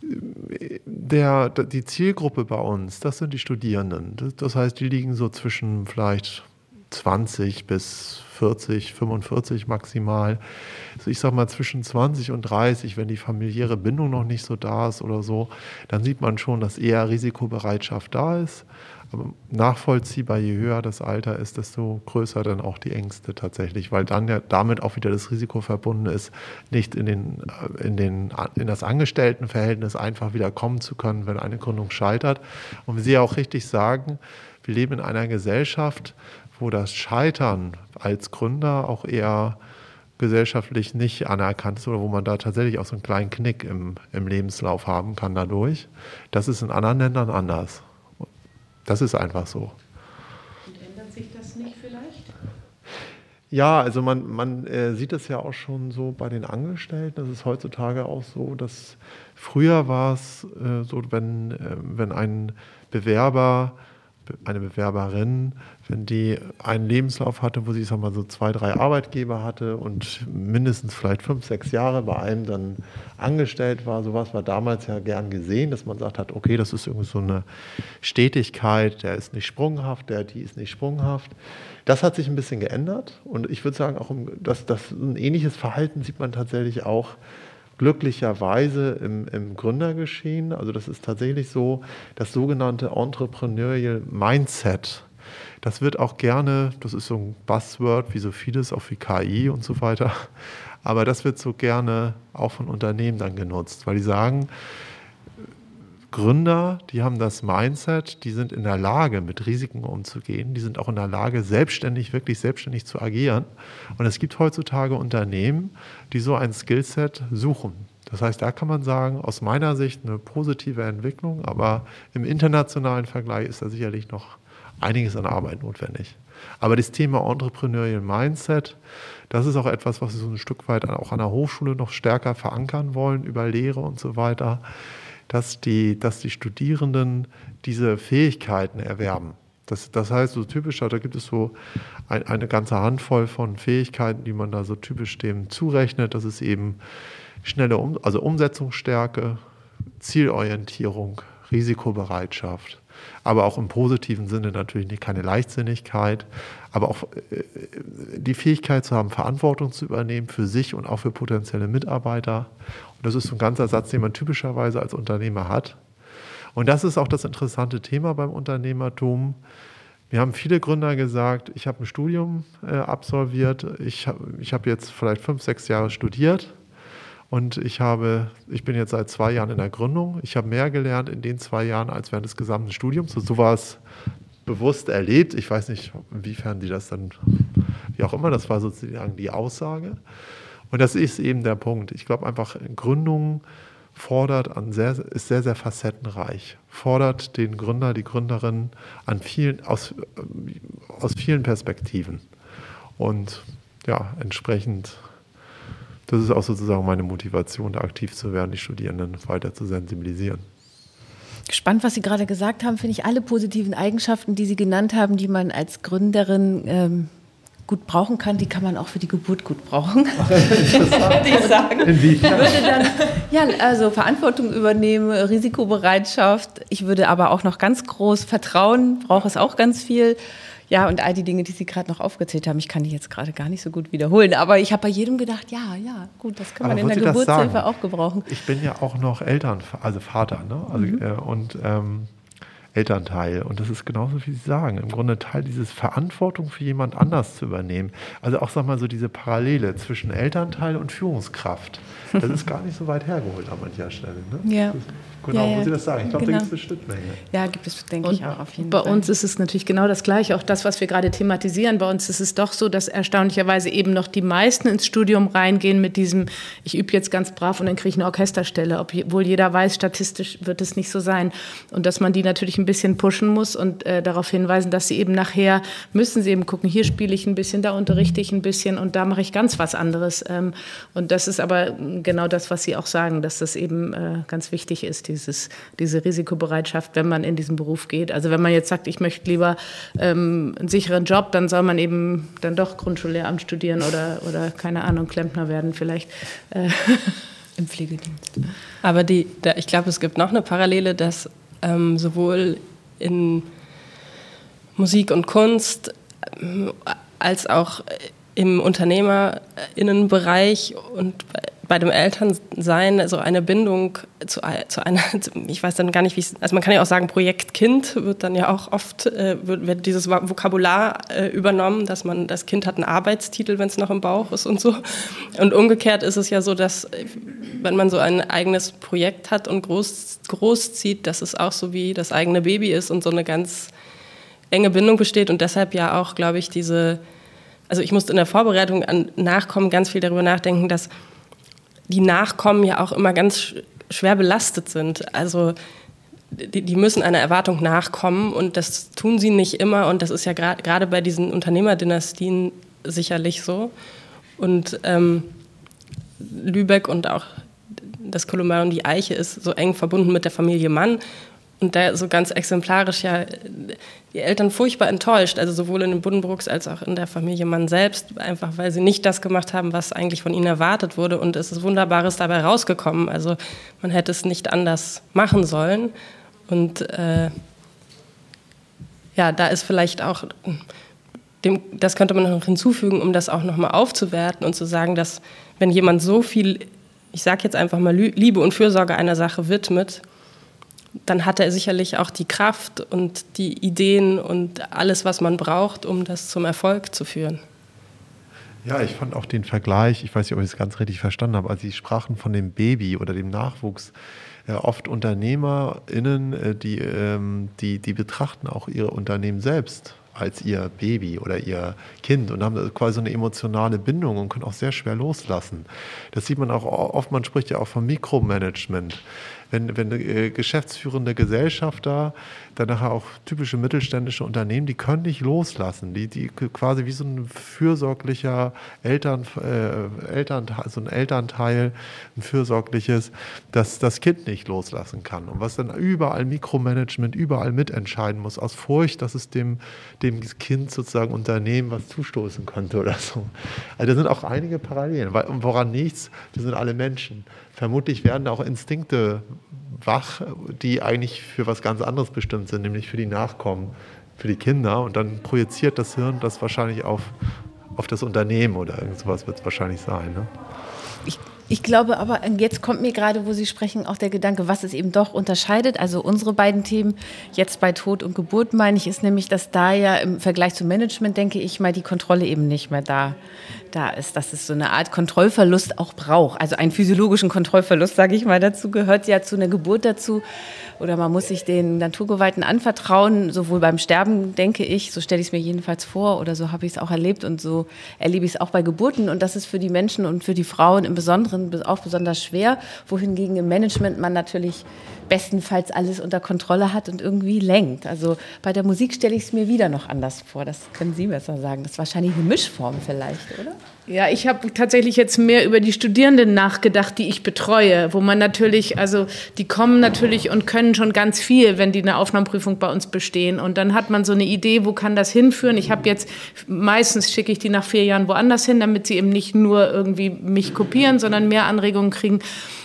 Der, die Zielgruppe bei uns, das sind die Studierenden. Das, das heißt, die liegen so zwischen vielleicht 20 bis 40, 45 maximal. Also ich sag mal zwischen 20 und 30, wenn die familiäre Bindung noch nicht so da ist oder so, dann sieht man schon, dass eher Risikobereitschaft da ist. Aber nachvollziehbar, je höher das Alter ist, desto größer dann auch die Ängste tatsächlich, weil dann ja damit auch wieder das Risiko verbunden ist, nicht in, den, in, den, in das Angestelltenverhältnis einfach wieder kommen zu können, wenn eine Gründung scheitert. Und wie Sie ja auch richtig sagen, wir leben in einer Gesellschaft, wo das Scheitern als Gründer auch eher gesellschaftlich nicht anerkannt ist oder wo man da tatsächlich auch so einen kleinen Knick im, im Lebenslauf haben kann dadurch. Das ist in anderen Ländern anders. Das ist einfach so. Und ändert sich das nicht vielleicht? Ja, also man, man äh, sieht es ja auch schon so bei den Angestellten. Das ist heutzutage auch so, dass früher war es äh, so, wenn, äh, wenn ein Bewerber eine Bewerberin, wenn die einen Lebenslauf hatte, wo sie, sag mal, so zwei, drei Arbeitgeber hatte und mindestens vielleicht fünf, sechs Jahre bei einem dann angestellt war, sowas war damals ja gern gesehen, dass man sagt hat, okay, das ist irgendwie so eine Stetigkeit, der ist nicht sprunghaft, der, die ist nicht sprunghaft. Das hat sich ein bisschen geändert und ich würde sagen, auch dass das ein ähnliches Verhalten sieht man tatsächlich auch glücklicherweise im, im Gründergeschehen. Also das ist tatsächlich so, das sogenannte Entrepreneurial Mindset, Das wird auch gerne, das ist so ein Buzzword wie so vieles, auch wie KI und so weiter, aber das wird so gerne auch von Unternehmen dann genutzt, weil die sagen, Gründer, die haben das Mindset, die sind in der Lage, mit Risiken umzugehen, die sind auch in der Lage, selbstständig, wirklich selbstständig zu agieren. Und es gibt heutzutage Unternehmen, die so ein Skillset suchen. Das heißt, da kann man sagen, aus meiner Sicht eine positive Entwicklung, aber im internationalen Vergleich ist da sicherlich noch einiges an Arbeit notwendig. Aber das Thema Entrepreneurial Mindset, das ist auch etwas, was wir so ein Stück weit auch an der Hochschule noch stärker verankern wollen, über Lehre und so weiter dass die, dass die Studierenden diese Fähigkeiten erwerben. Das, das heißt, so typisch, da gibt es so ein, eine ganze Handvoll von Fähigkeiten, die man da so typisch dem zurechnet. Das ist eben schnelle um, also Umsetzungsstärke, Zielorientierung, Risikobereitschaft, aber auch im positiven Sinne natürlich keine Leichtsinnigkeit, aber auch äh, die Fähigkeit zu haben, Verantwortung zu übernehmen für sich und auch für potenzielle Mitarbeiter. Und das ist ein ganzer Satz, den man typischerweise als Unternehmer hat. Und das ist auch das interessante Thema beim Unternehmertum. Wir haben viele Gründer gesagt, ich habe ein Studium äh, absolviert, ich habe ich hab jetzt vielleicht fünf, sechs Jahre studiert und ich, habe, ich bin jetzt seit zwei Jahren in der Gründung. Ich habe mehr gelernt in den zwei Jahren als während des gesamten Studiums. So, so war es bewusst erlebt. Ich weiß nicht, inwiefern die das dann, wie auch immer, das war sozusagen die Aussage. Und das ist eben der Punkt. Ich glaube einfach, Gründung fordert an sehr, ist sehr, sehr facettenreich, fordert den Gründer, die Gründerin an vielen, aus, aus vielen Perspektiven. Und ja, entsprechend, das ist auch sozusagen meine Motivation, da aktiv zu werden, die Studierenden weiter zu sensibilisieren. Spannend, was Sie gerade gesagt haben, finde ich alle positiven Eigenschaften, die Sie genannt haben, die man als Gründerin ähm, gut brauchen kann, die kann man auch für die Geburt gut brauchen. [laughs] würde ich sagen. Inwiefern? Ich würde dann, ja, also Verantwortung übernehmen, Risikobereitschaft. Ich würde aber auch noch ganz groß Vertrauen, brauche es auch ganz viel. Ja, und all die Dinge, die Sie gerade noch aufgezählt haben, ich kann die jetzt gerade gar nicht so gut wiederholen. Aber ich habe bei jedem gedacht, ja, ja, gut, das kann aber man in der Geburtshilfe auch gebrauchen. Ich bin ja auch noch Eltern, also Vater, ne? Also, mhm. äh, und ähm, Elternteil. Und das ist genauso, wie Sie sagen, im Grunde Teil dieses Verantwortung für jemand anders zu übernehmen. Also auch, sag mal, so diese Parallele zwischen Elternteil und Führungskraft. Das ist gar nicht so weit hergeholt an mancher Stelle. Ne? Ja. Genau, ja, ja. muss ich das sagen? Ich glaube, genau. da gibt es eine Schnittmenge. Ja, gibt es, denke ich auch auf jeden bei Fall. Bei uns ist es natürlich genau das Gleiche, auch das, was wir gerade thematisieren. Bei uns ist es doch so, dass erstaunlicherweise eben noch die meisten ins Studium reingehen mit diesem, ich übe jetzt ganz brav und dann kriege ich eine Orchesterstelle, obwohl jeder weiß, statistisch wird es nicht so sein. Und dass man die natürlich ein bisschen pushen muss und äh, darauf hinweisen, dass sie eben nachher, müssen sie eben gucken, hier spiele ich ein bisschen, da unterrichte ich ein bisschen und da mache ich ganz was anderes. Ähm, und das ist aber genau das, was Sie auch sagen, dass das eben äh, ganz wichtig ist, dieses, diese Risikobereitschaft, wenn man in diesen Beruf geht. Also wenn man jetzt sagt, ich möchte lieber ähm, einen sicheren Job, dann soll man eben dann doch Grundschullehramt studieren oder, oder keine Ahnung, Klempner werden vielleicht. Äh. [laughs] Im Pflegedienst. Aber die, da, ich glaube, es gibt noch eine Parallele, dass ähm, sowohl in Musik und Kunst ähm, als auch im Unternehmerinnenbereich und bei dem Elternsein so eine Bindung zu, zu einer, [laughs] ich weiß dann gar nicht, wie es, also man kann ja auch sagen, Projektkind wird dann ja auch oft, äh, wird, dieses Vokabular äh, übernommen, dass man, das Kind hat einen Arbeitstitel, wenn es noch im Bauch ist und so. Und umgekehrt ist es ja so, dass wenn man so ein eigenes Projekt hat und groß, groß zieht, dass es auch so wie das eigene Baby ist und so eine ganz enge Bindung besteht und deshalb ja auch, glaube ich, diese, also ich musste in der Vorbereitung an Nachkommen ganz viel darüber nachdenken, dass die Nachkommen ja auch immer ganz schwer belastet sind. Also die, die, müssen einer Erwartung nachkommen und das tun sie nicht immer und das ist ja gerade bei diesen Unternehmerdynastien sicherlich so. Und ähm, Lübeck und auch das Kolumbium die Eiche ist so eng verbunden mit der Familie Mann und da so ganz exemplarisch ja die Eltern furchtbar enttäuscht, also sowohl in den Buddenbrooks als auch in der Familie Mann selbst, einfach weil sie nicht das gemacht haben, was eigentlich von ihnen erwartet wurde. Und es ist Wunderbares dabei rausgekommen. Also man hätte es nicht anders machen sollen. Und äh, ja, da ist vielleicht auch, dem, das könnte man noch hinzufügen, um das auch nochmal aufzuwerten und zu sagen, dass wenn jemand so viel, ich sage jetzt einfach mal Liebe und Fürsorge einer Sache widmet, dann hat er sicherlich auch die Kraft und die Ideen und alles, was man braucht, um das zum Erfolg zu führen. Ja, ich fand auch den Vergleich, ich weiß nicht, ob ich es ganz richtig verstanden habe, als Sie sprachen von dem Baby oder dem Nachwuchs. Äh, oft UnternehmerInnen, äh, die, ähm, die, die betrachten auch ihre Unternehmen selbst als ihr Baby oder ihr Kind und haben quasi so eine emotionale Bindung und können auch sehr schwer loslassen. Das sieht man auch oft, man spricht ja auch vom Mikromanagement wenn, wenn äh, geschäftsführende Gesellschafter, dann nachher auch typische mittelständische Unternehmen, die können nicht loslassen. Die, die quasi wie so ein fürsorglicher Eltern, äh, Elternteil, so ein Elternteil, ein fürsorgliches, das das Kind nicht loslassen kann. Und was dann überall Mikromanagement, überall mitentscheiden muss, aus Furcht, dass es dem, dem Kind sozusagen Unternehmen was zustoßen könnte oder so. Also da sind auch einige Parallelen, weil, woran nichts, wir sind alle Menschen vermutlich werden auch Instinkte wach, die eigentlich für was ganz anderes bestimmt sind, nämlich für die Nachkommen, für die Kinder. Und dann projiziert das Hirn das wahrscheinlich auf, auf das Unternehmen oder irgend sowas wird es wahrscheinlich sein. Ne? Ich ich glaube aber, jetzt kommt mir gerade, wo Sie sprechen, auch der Gedanke, was es eben doch unterscheidet. Also unsere beiden Themen, jetzt bei Tod und Geburt, meine ich, ist nämlich, dass da ja im Vergleich zum Management, denke ich mal, die Kontrolle eben nicht mehr da, da ist, dass es so eine Art Kontrollverlust auch braucht. Also einen physiologischen Kontrollverlust, sage ich mal, dazu gehört ja zu einer Geburt dazu. Oder man muss sich den Naturgewalten anvertrauen, sowohl beim Sterben, denke ich, so stelle ich es mir jedenfalls vor, oder so habe ich es auch erlebt und so erlebe ich es auch bei Geburten. Und das ist für die Menschen und für die Frauen im Besonderen auch besonders schwer, wohingegen im Management man natürlich bestenfalls alles unter Kontrolle hat und irgendwie lenkt. Also bei der Musik stelle ich es mir wieder noch anders vor. Das können Sie besser sagen. Das ist wahrscheinlich eine Mischform vielleicht, oder? Ja, ich habe tatsächlich jetzt mehr über die Studierenden nachgedacht, die ich betreue, wo man natürlich, also die kommen natürlich und können schon ganz viel, wenn die eine Aufnahmeprüfung bei uns bestehen. Und dann hat man so eine Idee, wo kann das hinführen? Ich habe jetzt, meistens schicke ich die nach vier Jahren woanders hin, damit sie eben nicht nur irgendwie mich kopieren, sondern mehr Anregungen kriegen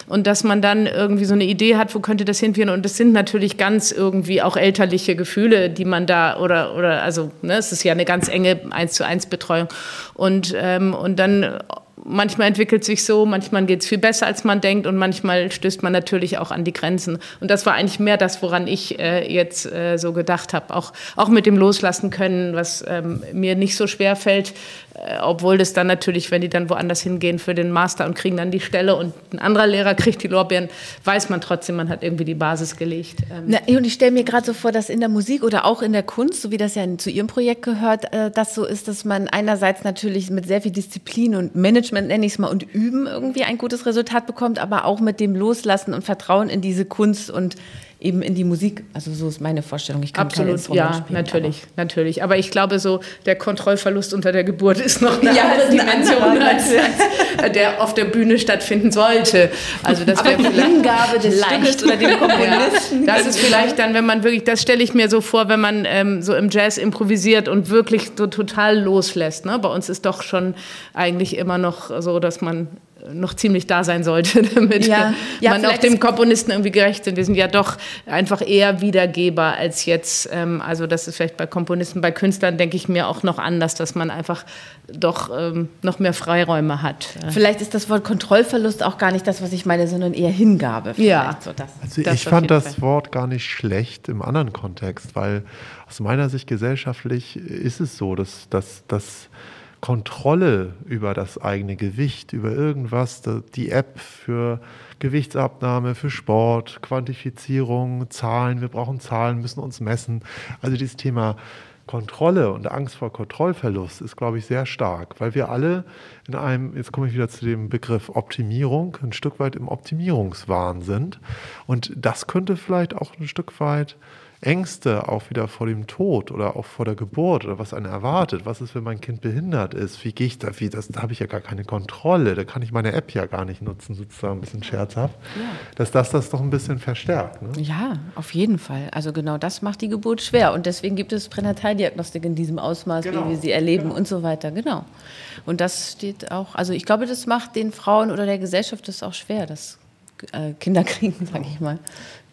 und dass man dann irgendwie so eine Idee hat, wo könnte das hinführen. Und es sind natürlich ganz irgendwie auch elterliche Gefühle, die man da oder oder also ne, es ist ja eine ganz enge eins zu eins Betreuung und ähm, und dann manchmal entwickelt sich so, manchmal geht es viel besser, als man denkt und manchmal stößt man natürlich auch an die Grenzen. Und das war eigentlich mehr das, woran ich äh, jetzt äh, so gedacht habe. Auch, auch mit dem Loslassen können, was ähm, mir nicht so schwer fällt, äh, obwohl das dann natürlich, wenn die dann woanders hingehen für den Master und kriegen dann die Stelle und ein anderer Lehrer kriegt die Lorbeeren, weiß man trotzdem, man hat irgendwie die Basis gelegt. Ähm Na, und ich stelle mir gerade so vor, dass in der Musik oder auch in der Kunst, so wie das ja zu Ihrem Projekt gehört, äh, das so ist, dass man einerseits natürlich mit sehr viel Disziplin und Management, nenne ich es mal, und Üben irgendwie ein gutes Resultat bekommt, aber auch mit dem Loslassen und Vertrauen in diese Kunst und eben in die Musik. Also so ist meine Vorstellung. Ich kann Absolut, ja, spielen, natürlich, aber. natürlich. Aber ich glaube so, der Kontrollverlust unter der Geburt ist noch eine ja, andere Dimension, als, als, der auf der Bühne stattfinden sollte. Also das wäre die Hingabe des leicht. Oder dem [laughs] Komponisten. Ja, das ist vielleicht dann, wenn man wirklich, das stelle ich mir so vor, wenn man ähm, so im Jazz improvisiert und wirklich so total loslässt. Ne? Bei uns ist doch schon eigentlich immer noch so, dass man noch ziemlich da sein sollte, [laughs] damit ja, ja, man auch dem Komponisten irgendwie gerecht sind. Wir sind ja doch einfach eher Wiedergeber als jetzt, ähm, also das ist vielleicht bei Komponisten, bei Künstlern denke ich mir auch noch anders, dass man einfach doch ähm, noch mehr Freiräume hat. Vielleicht ist das Wort Kontrollverlust auch gar nicht das, was ich meine, sondern eher Hingabe. Ja. So das, also das ich fand das Fall. Wort gar nicht schlecht im anderen Kontext, weil aus meiner Sicht gesellschaftlich ist es so, dass, dass, dass Kontrolle über das eigene Gewicht, über irgendwas, die App für Gewichtsabnahme, für Sport, Quantifizierung, Zahlen, wir brauchen Zahlen, müssen uns messen. Also dieses Thema Kontrolle und Angst vor Kontrollverlust ist, glaube ich, sehr stark, weil wir alle in einem, jetzt komme ich wieder zu dem Begriff Optimierung, ein Stück weit im Optimierungswahn sind. Und das könnte vielleicht auch ein Stück weit Ängste auch wieder vor dem Tod oder auch vor der Geburt oder was einen erwartet. Was ist, wenn mein Kind behindert ist? Wie gehe ich da? Wie, das, da habe ich ja gar keine Kontrolle. Da kann ich meine App ja gar nicht nutzen, sozusagen ein bisschen scherzhaft. Ja. Dass das das doch ein bisschen verstärkt. Ne? Ja, auf jeden Fall. Also genau das macht die Geburt schwer. Und deswegen gibt es Pränataldiagnostik in diesem Ausmaß, genau. wie wir sie erleben genau. und so weiter. Genau. Und das steht auch, also ich glaube, das macht den Frauen oder der Gesellschaft das auch schwer, das äh, Kinder [laughs] kriegen, sage ich mal.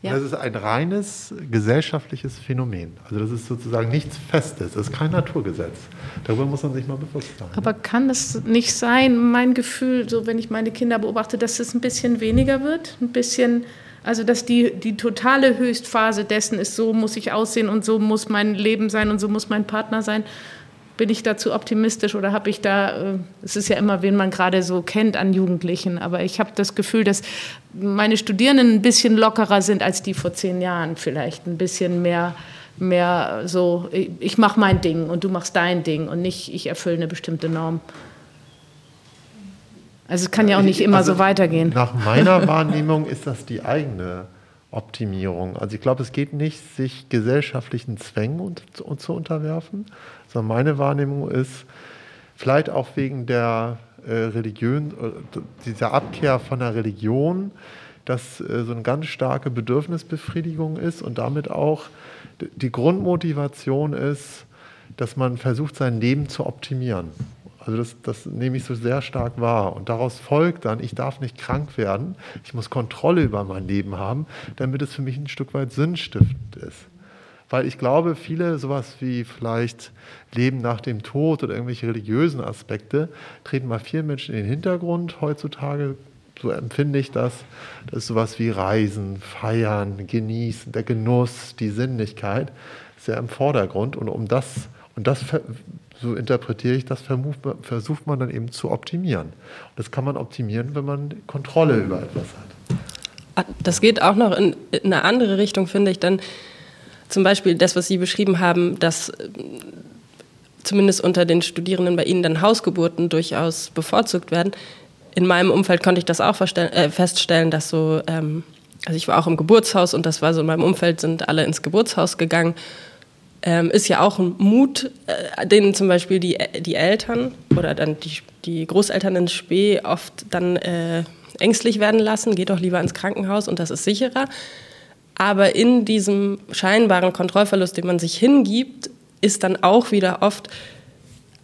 Ja. Das ist ein reines gesellschaftliches Phänomen. Also das ist sozusagen nichts Festes, das ist kein Naturgesetz. Darüber muss man sich mal bewusst sein. Aber kann es nicht sein, mein Gefühl, so wenn ich meine Kinder beobachte, dass es ein bisschen weniger wird, ein bisschen Also, dass die, die totale Höchstphase dessen ist, so muss ich aussehen und so muss mein Leben sein und so muss mein Partner sein. Bin ich dazu optimistisch oder habe ich da, äh, es ist ja immer, wen man gerade so kennt an Jugendlichen, aber ich habe das Gefühl, dass meine Studierenden ein bisschen lockerer sind als die vor zehn Jahren vielleicht, ein bisschen mehr, mehr so, ich mache mein Ding und du machst dein Ding und nicht, ich erfülle eine bestimmte Norm. Also es kann ja auch nicht immer also so weitergehen. Nach meiner [laughs] Wahrnehmung ist das die eigene Optimierung. Also ich glaube, es geht nicht, sich gesellschaftlichen Zwängen zu, zu unterwerfen, sondern meine Wahrnehmung ist, vielleicht auch wegen der äh, Religion, äh, dieser Abkehr von der Religion, dass äh, so eine ganz starke Bedürfnisbefriedigung ist und damit auch die Grundmotivation ist, dass man versucht, sein Leben zu optimieren. Also das, das nehme ich so sehr stark wahr. Und daraus folgt dann, ich darf nicht krank werden, ich muss Kontrolle über mein Leben haben, damit es für mich ein Stück weit sinnstiftend ist. Weil ich glaube, viele sowas wie vielleicht Leben nach dem Tod oder irgendwelche religiösen Aspekte treten bei vielen Menschen in den Hintergrund heutzutage. So empfinde ich das. Das ist sowas wie Reisen, Feiern, Genießen, der Genuss, die Sinnlichkeit sehr im Vordergrund. Und um das, und das so interpretiere ich das, versucht man dann eben zu optimieren. Und das kann man optimieren, wenn man Kontrolle über etwas hat. Ah, das geht auch noch in, in eine andere Richtung, finde ich. Dann zum Beispiel das, was Sie beschrieben haben, dass äh, zumindest unter den Studierenden bei Ihnen dann Hausgeburten durchaus bevorzugt werden. In meinem Umfeld konnte ich das auch äh, feststellen, dass so, ähm, also ich war auch im Geburtshaus und das war so in meinem Umfeld, sind alle ins Geburtshaus gegangen ähm, ist ja auch ein Mut, äh, den zum Beispiel die, die Eltern oder dann die, die Großeltern in Spee oft dann äh, ängstlich werden lassen, geht doch lieber ins Krankenhaus und das ist sicherer. Aber in diesem scheinbaren Kontrollverlust, den man sich hingibt, ist dann auch wieder oft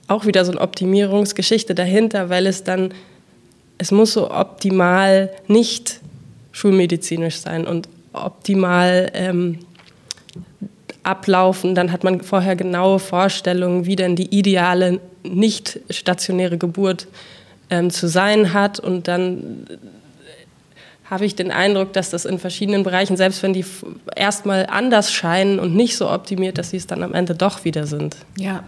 auch wieder so eine Optimierungsgeschichte dahinter, weil es dann, es muss so optimal nicht schulmedizinisch sein und optimal ähm, ablaufen. Dann hat man vorher genaue Vorstellungen, wie denn die ideale nicht stationäre Geburt ähm, zu sein hat. Und dann habe ich den Eindruck, dass das in verschiedenen Bereichen, selbst wenn die erstmal anders scheinen und nicht so optimiert, dass sie es dann am Ende doch wieder sind. Ja,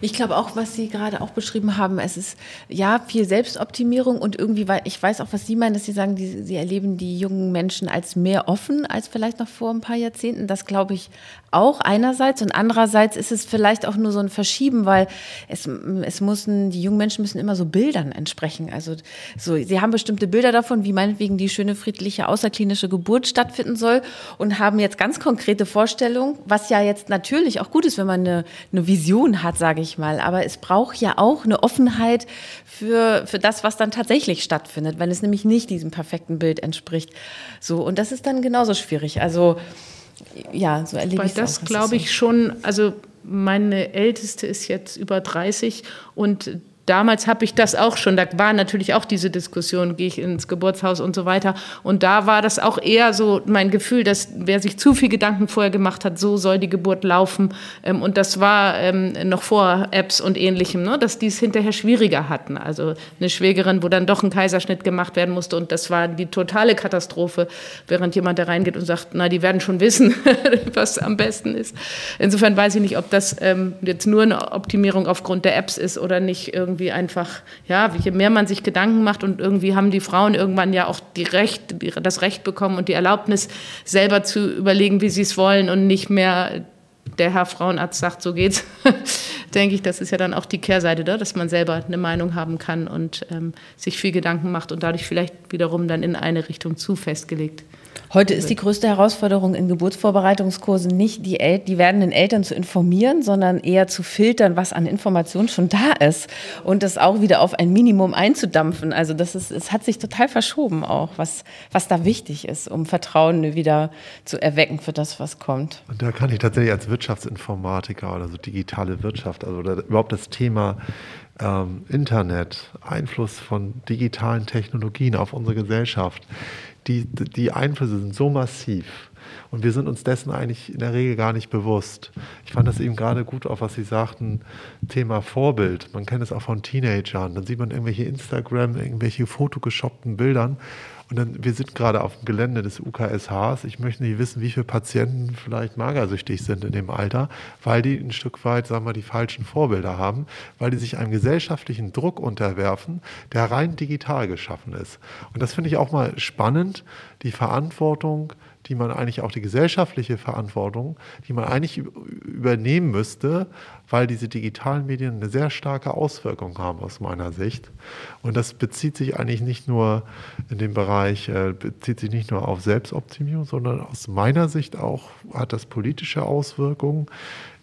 ich glaube auch, was Sie gerade auch beschrieben haben, es ist ja viel Selbstoptimierung und irgendwie, weil ich weiß auch, was Sie meinen, dass Sie sagen, die, Sie erleben die jungen Menschen als mehr offen als vielleicht noch vor ein paar Jahrzehnten. Das glaube ich auch einerseits und andererseits ist es vielleicht auch nur so ein Verschieben, weil es, es müssen, die jungen Menschen müssen immer so Bildern entsprechen. Also so, sie haben bestimmte Bilder davon, wie meinetwegen die schöne friedliche außerklinische Geburt stattfinden soll und haben jetzt ganz konkrete Vorstellungen, was ja jetzt natürlich auch gut ist, wenn man eine, eine Vision hat, sage ich mal. Aber es braucht ja auch eine Offenheit für, für das, was dann tatsächlich stattfindet, wenn es nämlich nicht diesem perfekten Bild entspricht. So, und das ist dann genauso schwierig. Also ja, so erlebe ich das. Das glaube ich schon, also meine Älteste ist jetzt über 30 und damals habe ich das auch schon, da war natürlich auch diese Diskussion, gehe ich ins Geburtshaus und so weiter. Und da war das auch eher so mein Gefühl, dass wer sich zu viel Gedanken vorher gemacht hat, so soll die Geburt laufen. Ähm, und das war ähm, noch vor Apps und ähnlichem, ne? dass die es hinterher schwieriger hatten. Also eine Schwägerin, wo dann doch ein Kaiserschnitt gemacht werden musste und das war die totale Katastrophe, während jemand da reingeht und sagt, na, die werden schon wissen, [laughs] was am besten ist. Insofern weiß ich nicht, ob das ähm, jetzt nur eine Optimierung aufgrund der Apps ist oder nicht irgendwie irgendwie einfach, ja, je mehr man sich Gedanken macht und irgendwie haben die Frauen irgendwann ja auch die Recht, das Recht bekommen und die Erlaubnis, selber zu überlegen, wie sie es wollen und nicht mehr der Herr Frauenarzt sagt, so geht's, [laughs] denke ich, das ist ja dann auch die Kehrseite, da, dass man selber eine Meinung haben kann und ähm, sich viel Gedanken macht und dadurch vielleicht wiederum dann in eine Richtung zu festgelegt. Heute ist die größte Herausforderung in Geburtsvorbereitungskursen nicht, die, El die werdenden Eltern zu informieren, sondern eher zu filtern, was an Informationen schon da ist und das auch wieder auf ein Minimum einzudampfen. Also das ist, es hat sich total verschoben auch, was, was da wichtig ist, um Vertrauen wieder zu erwecken für das, was kommt. Und da kann ich tatsächlich als Wirtschaftsinformatiker oder so digitale Wirtschaft, also überhaupt das Thema ähm, Internet, Einfluss von digitalen Technologien auf unsere Gesellschaft, die, die Einflüsse sind so massiv. Und wir sind uns dessen eigentlich in der Regel gar nicht bewusst. Ich fand das eben gerade gut, auch was Sie sagten, Thema Vorbild. Man kennt es auch von Teenagern. Dann sieht man irgendwelche Instagram, irgendwelche fotogeshoppten Bildern. Und dann, wir sind gerade auf dem Gelände des UKSHs. Ich möchte nicht wissen, wie viele Patienten vielleicht magersüchtig sind in dem Alter, weil die ein Stück weit, sagen wir, die falschen Vorbilder haben, weil die sich einem gesellschaftlichen Druck unterwerfen, der rein digital geschaffen ist. Und das finde ich auch mal spannend, die Verantwortung, die man eigentlich auch die gesellschaftliche Verantwortung, die man eigentlich übernehmen müsste, weil diese digitalen Medien eine sehr starke Auswirkung haben aus meiner Sicht. Und das bezieht sich eigentlich nicht nur in dem Bereich, äh, bezieht sich nicht nur auf Selbstoptimierung, sondern aus meiner Sicht auch hat das politische Auswirkungen.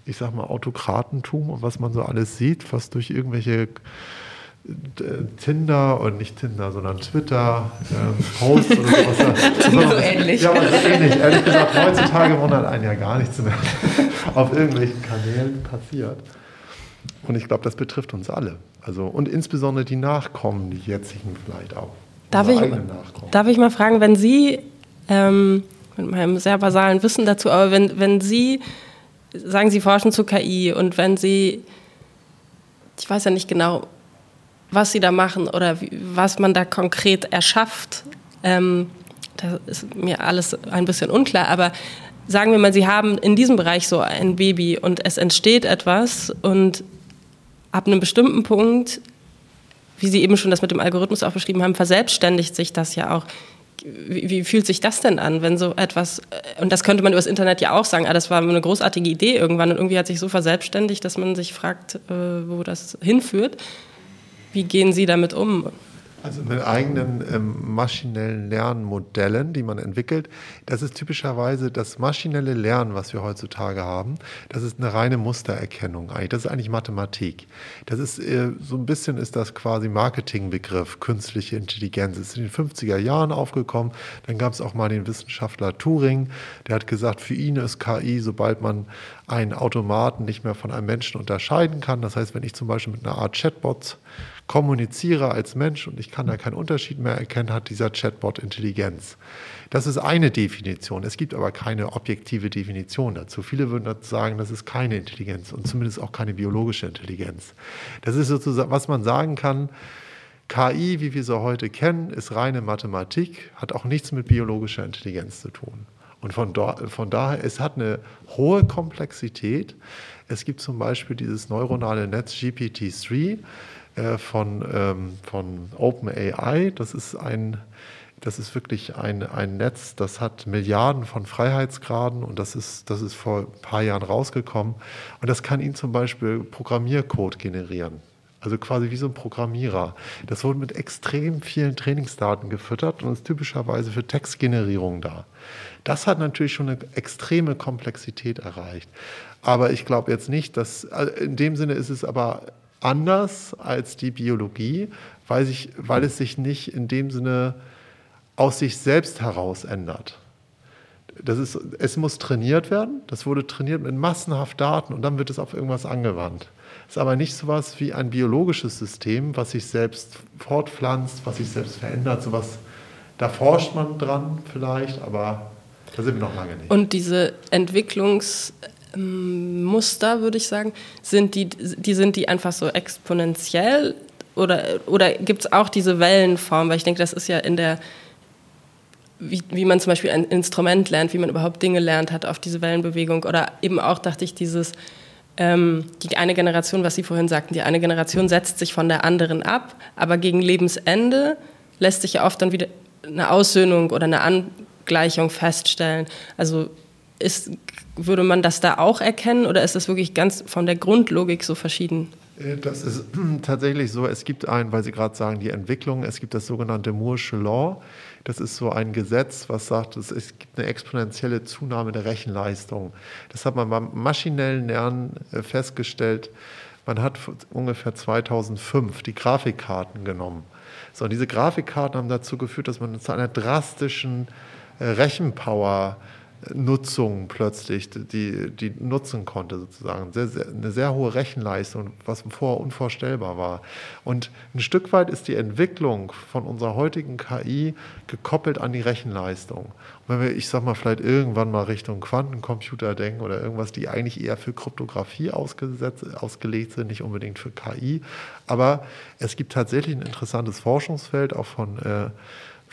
Ich sage mal Autokratentum und was man so alles sieht, was durch irgendwelche Tinder und nicht Tinder, sondern Twitter, ähm, Post oder sowas. [laughs] so, so ähnlich. Ja, aber so ähnlich. Ehrlich gesagt, heutzutage wundert einen ja gar nichts mehr [laughs] auf irgendwelchen Kanälen passiert. Und ich glaube, das betrifft uns alle. Also, und insbesondere die Nachkommen, die jetzigen vielleicht auch. Darf ich, darf ich mal fragen, wenn Sie, ähm, mit meinem sehr basalen Wissen dazu, aber wenn, wenn Sie, sagen Sie forschen zu KI und wenn Sie, ich weiß ja nicht genau, was sie da machen oder wie, was man da konkret erschafft, ähm, das ist mir alles ein bisschen unklar. Aber sagen wir mal, Sie haben in diesem Bereich so ein Baby und es entsteht etwas und ab einem bestimmten Punkt, wie Sie eben schon das mit dem Algorithmus auch beschrieben haben, verselbstständigt sich das ja auch. Wie, wie, fühlt sich das denn an, wenn so etwas, und das könnte man über das Internet ja auch sagen, ah, das war eine großartige Idee irgendwann und irgendwie hat sich so verselbstständigt, dass man sich fragt, äh, wo das hinführt. Wie gehen Sie damit um? Also mit eigenen ähm, maschinellen Lernmodellen, die man entwickelt. Das ist typischerweise das maschinelle Lernen, was wir heutzutage haben. Das ist eine reine Mustererkennung eigentlich. Das ist eigentlich Mathematik. Das ist äh, so ein bisschen ist das quasi Marketingbegriff künstliche Intelligenz. Es ist in den 50er Jahren aufgekommen. Dann gab es auch mal den Wissenschaftler Turing, der hat gesagt, für ihn ist KI, sobald man einen Automaten nicht mehr von einem Menschen unterscheiden kann. Das heißt, wenn ich zum Beispiel mit einer Art Chatbot kommuniziere als Mensch und ich kann da keinen Unterschied mehr erkennen, hat dieser Chatbot Intelligenz. Das ist eine Definition. Es gibt aber keine objektive Definition dazu. Viele würden sagen, das ist keine Intelligenz und zumindest auch keine biologische Intelligenz. Das ist sozusagen, was man sagen kann. KI, wie wir sie heute kennen, ist reine Mathematik, hat auch nichts mit biologischer Intelligenz zu tun. Und von, von daher, es hat eine hohe Komplexität. Es gibt zum Beispiel dieses neuronale Netz GPT-3 äh, von, ähm, von OpenAI. Das ist ein das ist wirklich ein, ein Netz, das hat Milliarden von Freiheitsgraden und das ist, das ist vor ein paar Jahren rausgekommen. Und das kann Ihnen zum Beispiel Programmiercode generieren. Also quasi wie so ein Programmierer. Das wurde mit extrem vielen Trainingsdaten gefüttert und ist typischerweise für Textgenerierung da. Das hat natürlich schon eine extreme Komplexität erreicht. Aber ich glaube jetzt nicht, dass, also in dem Sinne ist es aber anders als die Biologie, weil, sich, weil es sich nicht in dem Sinne aus sich selbst heraus ändert. Das ist, es muss trainiert werden. Das wurde trainiert mit massenhaft Daten und dann wird es auf irgendwas angewandt. Es ist aber nicht so etwas wie ein biologisches System, was sich selbst fortpflanzt, was sich selbst verändert. Sowas, da forscht man dran vielleicht, aber da sind wir noch lange nicht. Und diese Entwicklungs- Muster, würde ich sagen, sind die, die sind die einfach so exponentiell oder, oder gibt es auch diese Wellenform? Weil ich denke, das ist ja in der, wie, wie man zum Beispiel ein Instrument lernt, wie man überhaupt Dinge lernt, hat auf diese Wellenbewegung oder eben auch, dachte ich, dieses, ähm, die eine Generation, was Sie vorhin sagten, die eine Generation setzt sich von der anderen ab, aber gegen Lebensende lässt sich ja oft dann wieder eine Aussöhnung oder eine Angleichung feststellen. Also ist, würde man das da auch erkennen oder ist das wirklich ganz von der Grundlogik so verschieden? Äh, das ist [clears throat] tatsächlich so. Es gibt ein, weil Sie gerade sagen, die Entwicklung, es gibt das sogenannte Moore'sche Law. Das ist so ein Gesetz, was sagt, es gibt eine exponentielle Zunahme der Rechenleistung. Das hat man beim maschinellen Lernen äh, festgestellt. Man hat ungefähr 2005 die Grafikkarten genommen. So, und diese Grafikkarten haben dazu geführt, dass man zu einer drastischen äh, Rechenpower Nutzung plötzlich, die, die nutzen konnte sozusagen. Sehr, sehr, eine sehr hohe Rechenleistung, was vorher unvorstellbar war. Und ein Stück weit ist die Entwicklung von unserer heutigen KI gekoppelt an die Rechenleistung. Und wenn wir, ich sag mal, vielleicht irgendwann mal Richtung Quantencomputer denken oder irgendwas, die eigentlich eher für Kryptographie ausgelegt sind, nicht unbedingt für KI. Aber es gibt tatsächlich ein interessantes Forschungsfeld, auch von äh,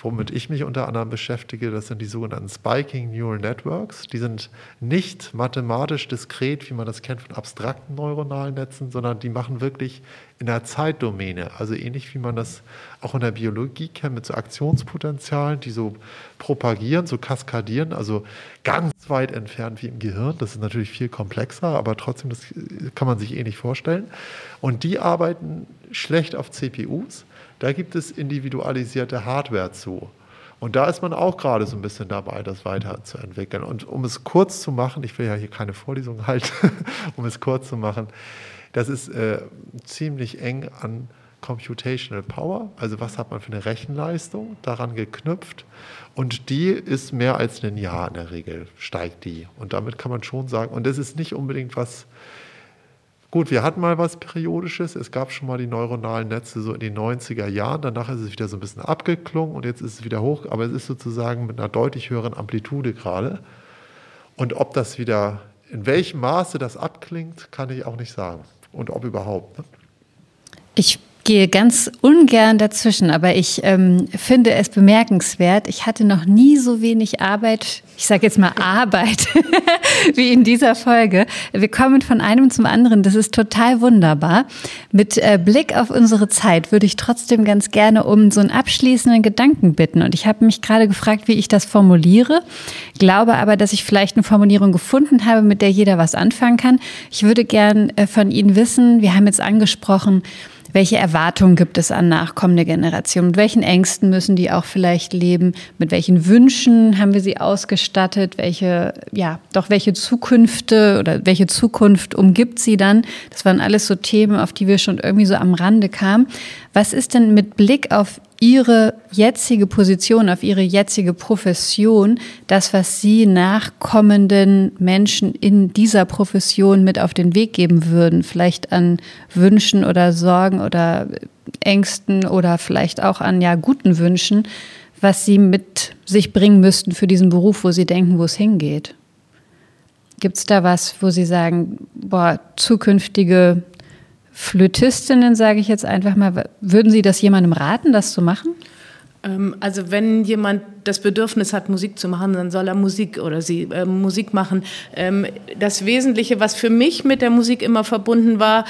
womit ich mich unter anderem beschäftige, das sind die sogenannten Spiking Neural Networks. Die sind nicht mathematisch diskret, wie man das kennt von abstrakten neuronalen Netzen, sondern die machen wirklich in der Zeitdomäne, also ähnlich wie man das auch in der Biologie kennt mit so Aktionspotenzialen, die so propagieren, so kaskadieren, also ganz weit entfernt wie im Gehirn. Das ist natürlich viel komplexer, aber trotzdem, das kann man sich ähnlich vorstellen. Und die arbeiten schlecht auf CPUs da gibt es individualisierte Hardware zu. Und da ist man auch gerade so ein bisschen dabei, das weiterzuentwickeln. Und um es kurz zu machen, ich will ja hier keine Vorlesung [laughs] halten, um es kurz zu machen, das ist äh, ziemlich eng an Computational Power, also was hat man für eine Rechenleistung daran geknüpft. Und die ist mehr als ein Jahr in der Regel, steigt die. Und damit kann man schon sagen, und das ist nicht unbedingt was Gut, wir hatten mal was Periodisches. Es gab schon mal die neuronalen Netze so in den 90er Jahren. Danach ist es wieder so ein bisschen abgeklungen und jetzt ist es wieder hoch. Aber es ist sozusagen mit einer deutlich höheren Amplitude gerade. Und ob das wieder, in welchem Maße das abklingt, kann ich auch nicht sagen. Und ob überhaupt. Ne? Ich gehe ganz ungern dazwischen, aber ich ähm, finde es bemerkenswert. Ich hatte noch nie so wenig Arbeit, ich sage jetzt mal Arbeit, [laughs] wie in dieser Folge. Wir kommen von einem zum anderen. Das ist total wunderbar. Mit äh, Blick auf unsere Zeit würde ich trotzdem ganz gerne um so einen abschließenden Gedanken bitten. Und ich habe mich gerade gefragt, wie ich das formuliere. Glaube aber, dass ich vielleicht eine Formulierung gefunden habe, mit der jeder was anfangen kann. Ich würde gern äh, von Ihnen wissen, wir haben jetzt angesprochen, welche Erwartungen gibt es an nachkommende Generationen? Mit welchen Ängsten müssen die auch vielleicht leben? Mit welchen Wünschen haben wir sie ausgestattet? Welche, ja, doch welche Zukünfte oder welche Zukunft umgibt sie dann? Das waren alles so Themen, auf die wir schon irgendwie so am Rande kamen. Was ist denn mit Blick auf Ihre jetzige Position, auf Ihre jetzige Profession, das, was Sie nachkommenden Menschen in dieser Profession mit auf den Weg geben würden? Vielleicht an Wünschen oder Sorgen oder Ängsten oder vielleicht auch an ja, guten Wünschen, was Sie mit sich bringen müssten für diesen Beruf, wo Sie denken, wo es hingeht? Gibt es da was, wo Sie sagen, boah, zukünftige Flötistinnen, sage ich jetzt einfach mal, würden Sie das jemandem raten, das zu machen? Ähm, also wenn jemand das Bedürfnis hat, Musik zu machen, dann soll er Musik oder sie äh, Musik machen. Ähm, das Wesentliche, was für mich mit der Musik immer verbunden war,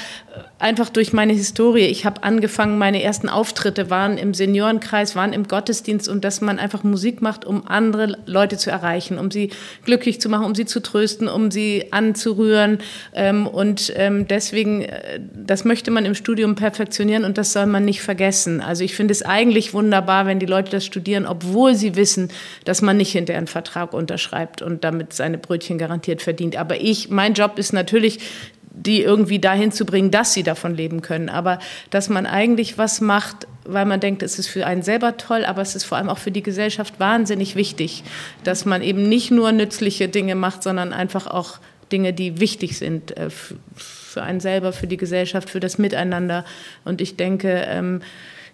einfach durch meine Historie. Ich habe angefangen, meine ersten Auftritte waren im Seniorenkreis, waren im Gottesdienst und dass man einfach Musik macht, um andere Leute zu erreichen, um sie glücklich zu machen, um sie zu trösten, um sie anzurühren. Ähm, und ähm, deswegen, äh, das möchte man im Studium perfektionieren und das soll man nicht vergessen. Also ich finde es eigentlich wunderbar, wenn die Leute das studieren, obwohl sie wissen, dass man nicht hinterher einen Vertrag unterschreibt und damit seine Brötchen garantiert verdient. Aber ich, mein Job ist natürlich, die irgendwie dahin zu bringen, dass sie davon leben können. Aber dass man eigentlich was macht, weil man denkt, es ist für einen selber toll, aber es ist vor allem auch für die Gesellschaft wahnsinnig wichtig, dass man eben nicht nur nützliche Dinge macht, sondern einfach auch Dinge, die wichtig sind äh, für einen selber, für die Gesellschaft, für das Miteinander. Und ich denke, ähm,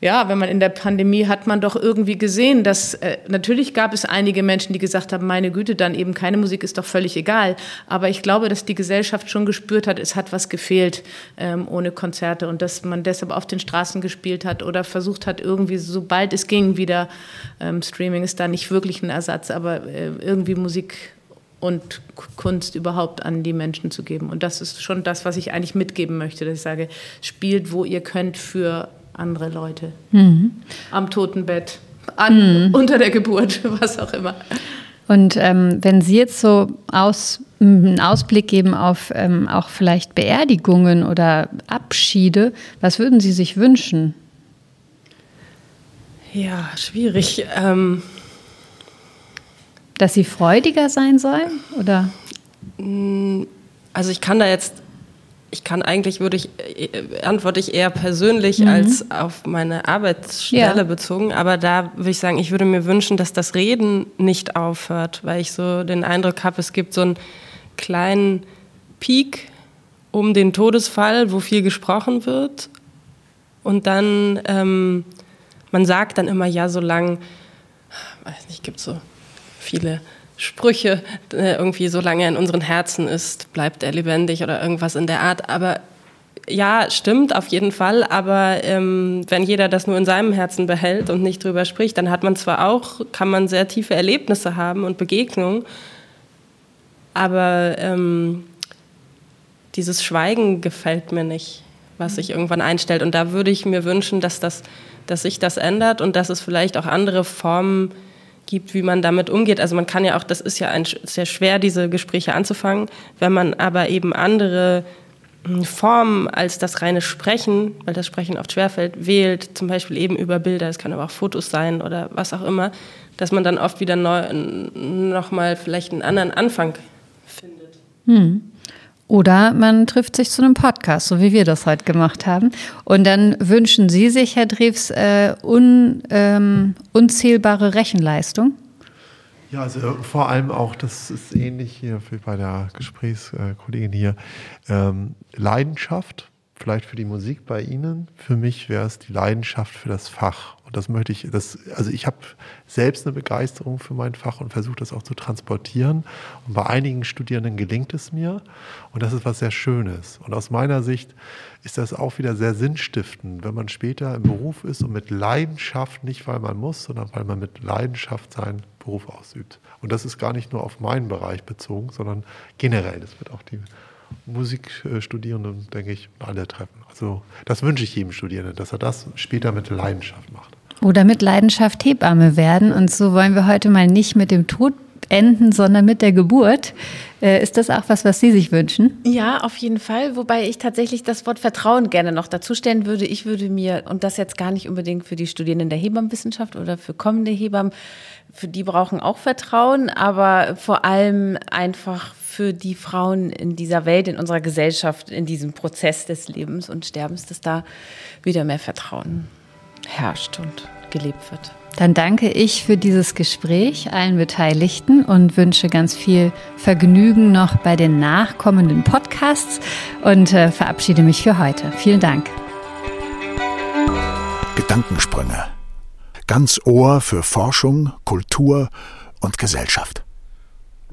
ja, wenn man in der Pandemie hat man doch irgendwie gesehen, dass äh, natürlich gab es einige Menschen, die gesagt haben, meine Güte, dann eben keine Musik ist doch völlig egal. Aber ich glaube, dass die Gesellschaft schon gespürt hat, es hat was gefehlt ähm, ohne Konzerte und dass man deshalb auf den Straßen gespielt hat oder versucht hat, irgendwie, sobald es ging, wieder ähm, Streaming ist da nicht wirklich ein Ersatz, aber äh, irgendwie Musik und Kunst überhaupt an die Menschen zu geben. Und das ist schon das, was ich eigentlich mitgeben möchte, dass ich sage, spielt, wo ihr könnt für andere Leute. Mhm. Am Totenbett, an, mhm. unter der Geburt, [laughs] was auch immer. Und ähm, wenn Sie jetzt so aus, einen Ausblick geben auf ähm, auch vielleicht Beerdigungen oder Abschiede, was würden Sie sich wünschen? Ja, schwierig. Ähm Dass sie freudiger sein sollen? Oder? Mm, also ich kann da jetzt ich kann eigentlich, würde ich, äh, antworte ich eher persönlich mhm. als auf meine Arbeitsstelle ja. bezogen. Aber da würde ich sagen, ich würde mir wünschen, dass das Reden nicht aufhört, weil ich so den Eindruck habe, es gibt so einen kleinen Peak um den Todesfall, wo viel gesprochen wird. Und dann, ähm, man sagt dann immer, ja, solange, weiß nicht, gibt so viele Sprüche, äh, irgendwie, solange er in unseren Herzen ist, bleibt er lebendig oder irgendwas in der Art. Aber ja, stimmt auf jeden Fall, aber ähm, wenn jeder das nur in seinem Herzen behält und nicht drüber spricht, dann hat man zwar auch, kann man sehr tiefe Erlebnisse haben und Begegnungen, aber ähm, dieses Schweigen gefällt mir nicht, was sich irgendwann einstellt. Und da würde ich mir wünschen, dass, das, dass sich das ändert und dass es vielleicht auch andere Formen gibt, wie man damit umgeht. Also man kann ja auch, das ist ja ein, sehr schwer, diese Gespräche anzufangen, wenn man aber eben andere hm, Formen als das reine Sprechen, weil das Sprechen oft schwerfällt, wählt, zum Beispiel eben über Bilder, es kann aber auch Fotos sein oder was auch immer, dass man dann oft wieder neu, nochmal vielleicht einen anderen Anfang findet. Hm. Oder man trifft sich zu einem Podcast, so wie wir das heute gemacht haben. Und dann wünschen Sie sich, Herr Drews, äh, un, ähm, unzählbare Rechenleistung? Ja, also vor allem auch, das ist ähnlich hier wie bei der Gesprächskollegin hier, ähm, Leidenschaft, vielleicht für die Musik bei Ihnen. Für mich wäre es die Leidenschaft für das Fach. Und das möchte ich, das, also ich habe selbst eine Begeisterung für mein Fach und versuche das auch zu transportieren. Und bei einigen Studierenden gelingt es mir. Und das ist was sehr Schönes. Und aus meiner Sicht ist das auch wieder sehr sinnstiftend, wenn man später im Beruf ist und mit Leidenschaft, nicht weil man muss, sondern weil man mit Leidenschaft seinen Beruf ausübt. Und das ist gar nicht nur auf meinen Bereich bezogen, sondern generell. Das wird auch die Musikstudierenden, denke ich, alle treffen. Also das wünsche ich jedem Studierenden, dass er das später mit Leidenschaft macht. Oder mit Leidenschaft Hebamme werden. Und so wollen wir heute mal nicht mit dem Tod enden, sondern mit der Geburt. Äh, ist das auch was, was Sie sich wünschen? Ja, auf jeden Fall. Wobei ich tatsächlich das Wort Vertrauen gerne noch dazu stellen würde. Ich würde mir, und das jetzt gar nicht unbedingt für die Studierenden der Hebammenwissenschaft oder für kommende Hebammen, für die brauchen auch Vertrauen, aber vor allem einfach für die Frauen in dieser Welt, in unserer Gesellschaft, in diesem Prozess des Lebens und Sterbens, dass da wieder mehr Vertrauen herrscht und gelebt wird. Dann danke ich für dieses Gespräch allen Beteiligten und wünsche ganz viel Vergnügen noch bei den nachkommenden Podcasts und äh, verabschiede mich für heute. Vielen Dank. Gedankensprünge. Ganz Ohr für Forschung, Kultur und Gesellschaft.